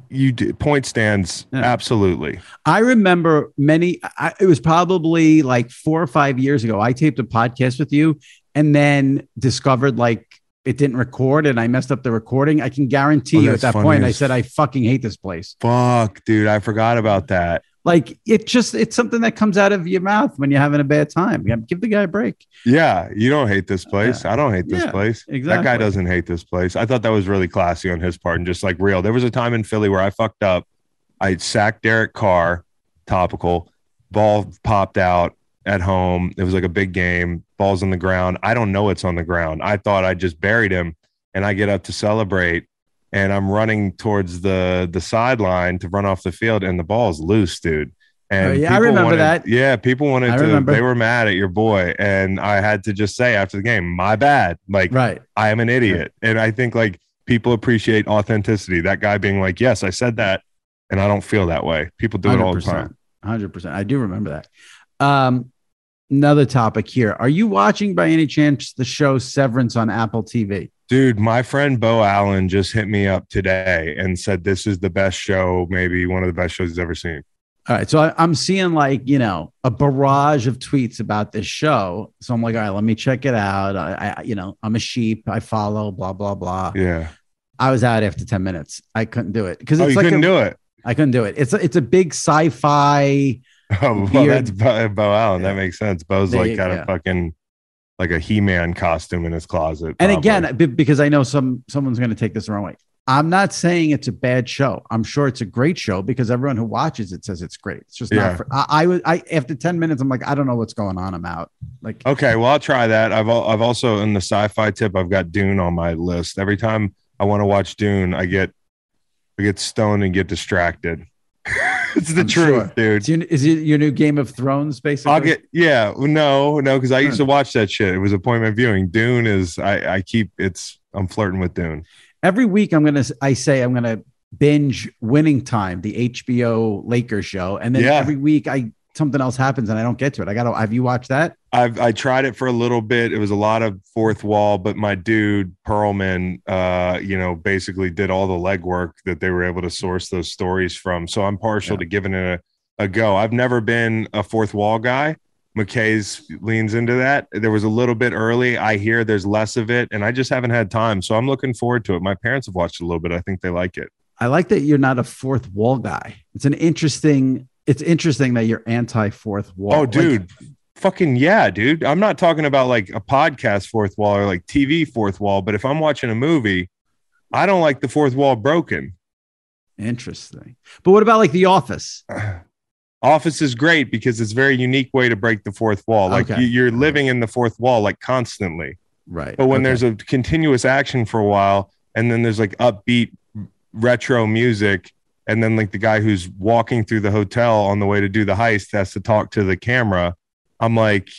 Speaker 4: You do, point stands
Speaker 1: Yeah.
Speaker 4: absolutely.
Speaker 1: I remember many. I, it was probably like four or five years ago. I taped a podcast with you, and then discovered like it didn't record, and I messed up the recording. I can guarantee
Speaker 4: Oh,
Speaker 1: you at that point, I said I fucking hate this place.
Speaker 4: Fuck, dude, I forgot about that.
Speaker 1: Like it just it's something that comes out of your mouth when you're having a bad time. Give the guy a break.
Speaker 4: Yeah, you don't hate this place. I don't hate this
Speaker 1: Yeah,
Speaker 4: place. That guy doesn't hate this place. I thought that was really classy on his part and just like real. There was a time in Philly where I fucked up. I sacked Derek Carr, topical. Ball popped out at home. It was like a big game. Ball's on the ground. I don't know it's on the ground. I thought I just buried him, and I get up to celebrate, and I'm running towards the the sideline to run off the field, and the ball's loose, dude. And
Speaker 1: Oh, yeah, I remember
Speaker 4: wanted-
Speaker 1: that.
Speaker 4: Yeah, people wanted
Speaker 1: I
Speaker 4: to.
Speaker 1: remember.
Speaker 4: They were mad at your boy, and I had to just say after the game, "My bad." Like
Speaker 1: Right.
Speaker 4: I am an idiot, and I think like people appreciate authenticity. That guy being like, "Yes, I said that," and I don't feel that way. People do it all the time.
Speaker 1: Hundred percent. I do remember that. Um, another topic here. Are you watching by any chance the show Severance on Apple TV?
Speaker 4: Dude, my friend Bo Allen just hit me up today and said this is the best show, maybe one of the best shows he's ever seen.
Speaker 1: All right, so I, I'm seeing like you know a barrage of tweets about this show. So I'm like, all right, let me check it out. I, I you know, I'm a sheep. I follow. Blah blah blah.
Speaker 4: Yeah.
Speaker 1: I was out after ten minutes. I couldn't do it because
Speaker 4: Oh,
Speaker 1: it's
Speaker 4: you
Speaker 1: like
Speaker 4: couldn't
Speaker 1: a,
Speaker 4: do it.
Speaker 1: I couldn't do it. It's a, it's a big sci-fi. <laughs>
Speaker 4: Oh, well,
Speaker 1: Weird.
Speaker 4: that's Bo, Bo Allen.
Speaker 1: Yeah.
Speaker 4: That makes sense. Bo's
Speaker 1: There
Speaker 4: like got
Speaker 1: go.
Speaker 4: a fucking like a He-Man costume in his closet.
Speaker 1: And again, because I know some someone's going to take this the wrong way. I'm not saying it's a bad show. I'm sure it's a great show because everyone who watches it says it's great. It's just
Speaker 4: Yeah.
Speaker 1: not for I, I was I after 10 minutes, I'm like, I don't know what's going on. I'm out. Like
Speaker 4: Okay, well, I'll try that. I've I've also in the sci-fi tip, I've got Dune on my list. Every time I want to watch Dune, I get I get stoned and get distracted. <laughs> it's the
Speaker 1: I'm
Speaker 4: truth,
Speaker 1: sure.
Speaker 4: dude.
Speaker 1: Is, it your new Game of Thrones, basically?
Speaker 4: I'll get yeah, no, no, because I used hmm. to watch that shit. It was appointment viewing. Dune is I I keep it's I'm flirting with Dune.
Speaker 1: every week I'm gonna I say I'm gonna binge winning time, the HBO Lakers show. And then
Speaker 4: Yeah.
Speaker 1: every week I something else happens and I don't get to it. I gotta have you watched that?
Speaker 4: I've I tried it for a little bit. It was a lot of fourth wall, but my dude Pearlman, uh, you know, basically did all the legwork that they were able to source those stories from. So I'm partial
Speaker 1: Yeah.
Speaker 4: to giving it a, a go. I've never been a fourth wall guy. McKay's leans into that. There was a little bit early. I hear there's less of it, and I just haven't had time. So I'm looking forward to it. My parents have watched a little bit. I think they like it.
Speaker 1: I like that you're not a fourth wall guy. It's an interesting. It's interesting that you're anti fourth wall.
Speaker 4: Oh,
Speaker 1: Like,
Speaker 4: dude. Fucking yeah, dude. I'm not talking about like a podcast fourth wall or like TV fourth wall, but if I'm watching a movie, I don't like the fourth wall broken.
Speaker 1: interesting. But what about like The Office? <sighs>
Speaker 4: Office is great because it's a very unique way to break the fourth wall. Like
Speaker 1: Okay.
Speaker 4: you, you're living in the fourth wall like constantly.
Speaker 1: Right.
Speaker 4: But when
Speaker 1: Okay.
Speaker 4: there's a continuous action for a while, and then there's like upbeat retro music, and then like the guy who's walking through the hotel on the way to do the heist has to talk to the camera, I'm like,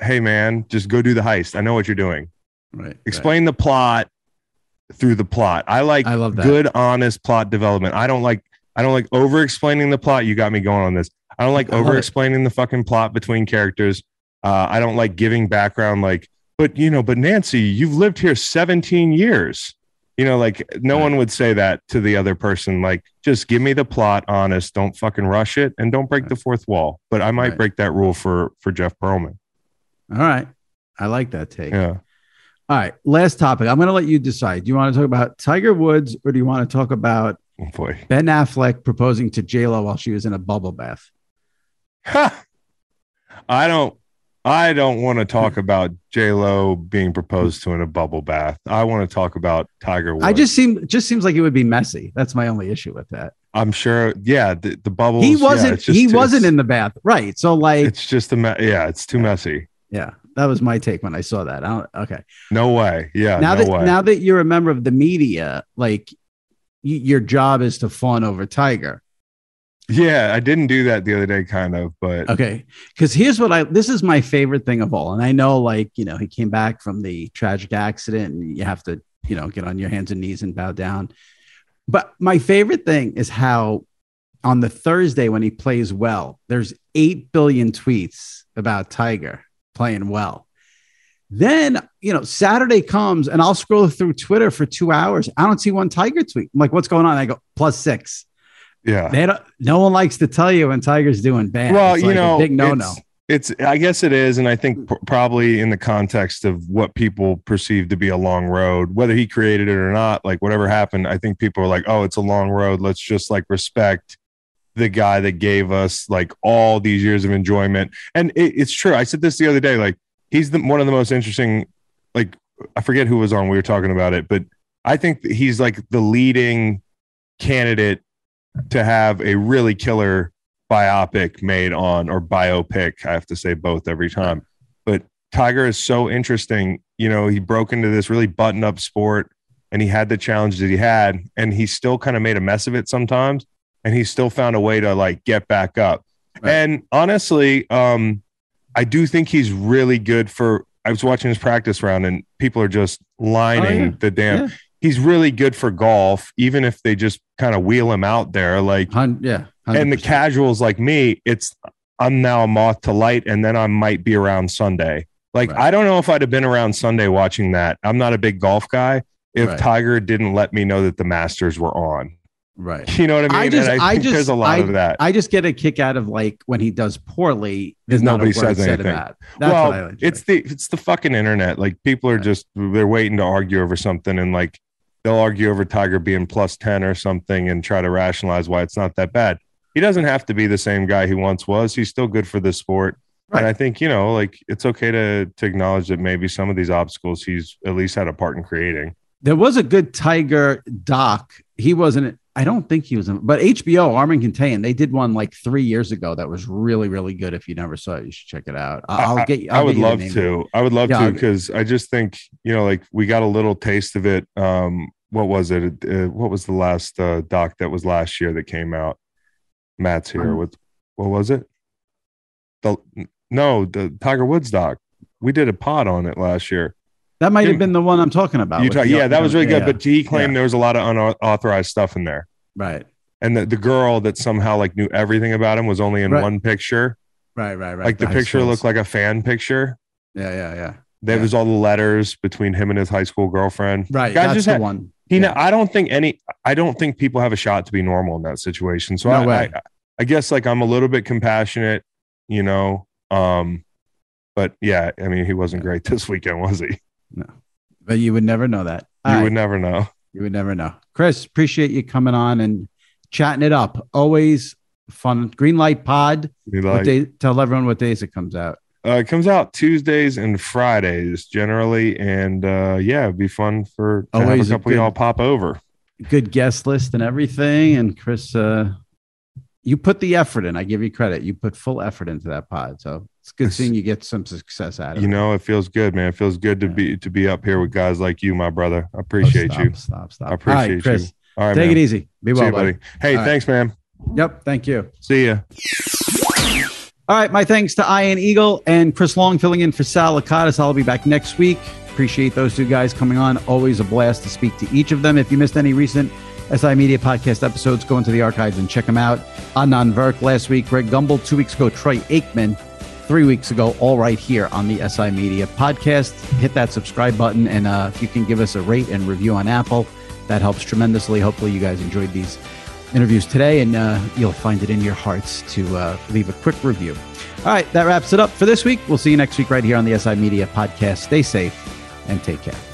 Speaker 4: hey man, just go do the heist. I know what you're doing.
Speaker 1: right, right.
Speaker 4: Explain the plot through the plot. I like
Speaker 1: I love that.
Speaker 4: good, honest plot development. I don't like I don't like over explaining the plot. You got me going on this. I don't like over explaining the fucking plot between characters. Uh, I don't like giving background like, but you know, but Nancy, you've lived here 17 years. You know, like no one would say that to the other person. Like, just give me the plot, honest. Don't fucking rush it, and don't break the fourth wall. But I might
Speaker 1: Right.
Speaker 4: break that rule for for Jeff Pearlman.
Speaker 1: All right. I like that take.
Speaker 4: Yeah.
Speaker 1: All right. Last topic. I'm going to let you decide. Do you want to talk about Tiger Woods or do you want to talk about
Speaker 4: Oh boy.
Speaker 1: Ben Affleck proposing to J-Lo while she was in a bubble bath?
Speaker 4: Ha! <laughs> I don't I don't want to talk about J Lo being proposed to in a bubble bath. I want to talk about Tiger Woods.
Speaker 1: I just seem just seems like it would be messy. That's my only issue with that.
Speaker 4: I'm sure. Yeah, the, the bubbles.
Speaker 1: he wasn't
Speaker 4: it's just-
Speaker 1: he wasn't in the bath. Right. So like
Speaker 4: It's just a me- yeah. It's too messy.
Speaker 1: yeah, that was my take when I saw that. I don't, okay.
Speaker 4: No way. Yeah.
Speaker 1: now
Speaker 4: no
Speaker 1: that
Speaker 4: way.
Speaker 1: now that you're a member of the media, like y- your job is to fawn over Tiger.
Speaker 4: Yeah, I didn't do that the other day, kind of, but
Speaker 1: Okay. Because here's what I this is my favorite thing of all. And I know, like, you know, he came back from the tragic accident and you have to, you know, get on your hands and knees and bow down. But my favorite thing is how on the Thursday when he plays well, there's 8 billion tweets about Tiger playing well. Then, you know, Saturday comes and I'll scroll through Twitter for two hours. I don't see one Tiger tweet. I'm like, what's going on? I go, plus six.
Speaker 4: Yeah.
Speaker 1: They don't, no one likes to tell you when Tiger's doing bad.
Speaker 4: well,
Speaker 1: It's
Speaker 4: you
Speaker 1: like
Speaker 4: know,
Speaker 1: big no no.
Speaker 4: It's, I guess it is, and I think pr- probably in the context of what people perceive to be a long road, whether he created it or not, like whatever happened, I think people are like, "Oh, it's a long road. Let's just like respect the guy that gave us like all these years of enjoyment." And it, it's true. I said this the other day. Like he's the one of the most interesting. Like I forget who was on. We were talking about it, but I think he's like the leading candidate to have a really killer biopic made on or biopic. I have to say both every time. But Tiger is so interesting. You know, he broke into this really button up sport and he had the challenge that he had, and he still kind of made a mess of it sometimes. And he still found a way to like get back up.
Speaker 1: Right.
Speaker 4: And honestly, um, I do think he's really good for. I was watching his practice round, and people are just lining
Speaker 1: Oh, yeah.
Speaker 4: the damn.
Speaker 1: Yeah.
Speaker 4: He's really good for golf, even if they just kind of wheel him out there. Like
Speaker 1: Hun- yeah.
Speaker 4: and the casuals like me, it's I'm now a moth to light, and then I might be around Sunday. Like
Speaker 1: Right.
Speaker 4: I don't know if I'd have been around Sunday watching that. I'm not a big golf guy. If
Speaker 1: Right.
Speaker 4: Tiger didn't let me know that the Masters were on,
Speaker 1: Right.
Speaker 4: you know what I mean?
Speaker 1: I just,
Speaker 4: and
Speaker 1: I,
Speaker 4: I think
Speaker 1: just,
Speaker 4: there's a lot
Speaker 1: I,
Speaker 4: of that.
Speaker 1: I just get a kick out of like when he does poorly. There's not
Speaker 4: Nobody
Speaker 1: a word
Speaker 4: says
Speaker 1: said
Speaker 4: anything.
Speaker 1: about. That's
Speaker 4: well,
Speaker 1: what I
Speaker 4: it's the it's the fucking internet. Like people are
Speaker 1: Right.
Speaker 4: just they're waiting to argue over something, and like they'll argue over Tiger being plus ten or something, and try to rationalize why it's not that bad. He doesn't have to be the same guy he once was. He's still good for the sport.
Speaker 1: Right.
Speaker 4: And I think, you know, like it's okay to to acknowledge that maybe some of these obstacles he's at least had a part in creating.
Speaker 1: There was a good Tiger doc. He wasn't. I don't think he was, in, but HBO Armin Contain. They did one like three years ago that was really, really good. If you never saw it, you should check it out. I'll
Speaker 4: I,
Speaker 1: get. you.
Speaker 4: I
Speaker 1: I'll
Speaker 4: would love to. I would love
Speaker 1: Yeah,
Speaker 4: to because I just think you know, like we got a little taste of it. Um, what was it? Uh, what was the last uh, doc that was last year that came out? Matt's here
Speaker 1: Um,
Speaker 4: with what was it? The no, the Tiger Woods doc. We did a pod on it last year.
Speaker 1: That might have been the one I'm talking about.
Speaker 4: Talk- yeah, that was really good.
Speaker 1: yeah,
Speaker 4: But he claimed
Speaker 1: yeah.
Speaker 4: there was a lot of unauthorized stuff in there.
Speaker 1: right,
Speaker 4: And the, the girl that somehow like knew everything about him was only in
Speaker 1: Right.
Speaker 4: one picture.
Speaker 1: right, right, right.
Speaker 4: like the
Speaker 1: high
Speaker 4: picture
Speaker 1: schools.
Speaker 4: looked like a fan picture.
Speaker 1: Yeah, yeah, yeah.
Speaker 4: There
Speaker 1: Yeah.
Speaker 4: was all the letters between him and his high school girlfriend.
Speaker 1: Right,
Speaker 4: Guy
Speaker 1: that's
Speaker 4: just
Speaker 1: the
Speaker 4: had-
Speaker 1: one.
Speaker 4: He,
Speaker 1: Yeah.
Speaker 4: know, I don't think any. I don't think people have a shot to be normal in that situation. So
Speaker 1: No
Speaker 4: I. I, I guess like I'm a little bit compassionate, you know. Um, but yeah, I mean, he wasn't great <laughs> this weekend, was he?
Speaker 1: No, but you would never know that.
Speaker 4: You
Speaker 1: All
Speaker 4: would never know.
Speaker 1: You would never know. Chris, appreciate you coming on and chatting it up. Always fun. Green Light Pod.
Speaker 4: Be
Speaker 1: What day, tell everyone what days it comes out.
Speaker 4: uh, it comes out Tuesdays and Fridays generally, and uh, yeah, it'd be fun for to have
Speaker 1: Always
Speaker 4: a
Speaker 1: a
Speaker 4: couple of
Speaker 1: good-
Speaker 4: y'all pop over.
Speaker 1: Good guest list and everything. And Chris, uh, you put the effort in. I give you credit. You put full effort into that pod. So it's good
Speaker 4: It's-
Speaker 1: seeing you get some success out of
Speaker 4: You
Speaker 1: it.
Speaker 4: You know, it feels good, man. It feels good to
Speaker 1: Yeah.
Speaker 4: be to be up here with guys like you, my brother. I
Speaker 1: Oh,
Speaker 4: appreciate
Speaker 1: stop,
Speaker 4: you.
Speaker 1: Stop, stop.
Speaker 4: I appreciate
Speaker 1: All right, Chris,
Speaker 4: you. All right,
Speaker 1: Take
Speaker 4: man.
Speaker 1: it easy. Be well,
Speaker 4: you,
Speaker 1: buddy.
Speaker 4: buddy. Hey,
Speaker 1: All right.
Speaker 4: thanks, man.
Speaker 1: Yep. Thank you.
Speaker 4: See ya.
Speaker 1: All right. My thanks to Ian Eagle and Chris Long filling in for Sal Lakatos. I'll be back next week. Appreciate those two guys coming on. Always a blast to speak to each of them. If you missed any recent SI Media podcast episodes, go into the archives and check them out. Anand Verk last week, Greg Gumbel, two weeks ago, Troy Aikman, three weeks ago, all right here on the SI Media podcast. Hit that subscribe button, and uh, if you can give us a rate and review on Apple, that helps tremendously. Hopefully, you guys enjoyed these interviews today, and uh, you'll find it in your hearts to uh, leave a quick review. All right, that wraps it up for this week. We'll see you next week right here on the SI Media podcast. Stay safe and take care.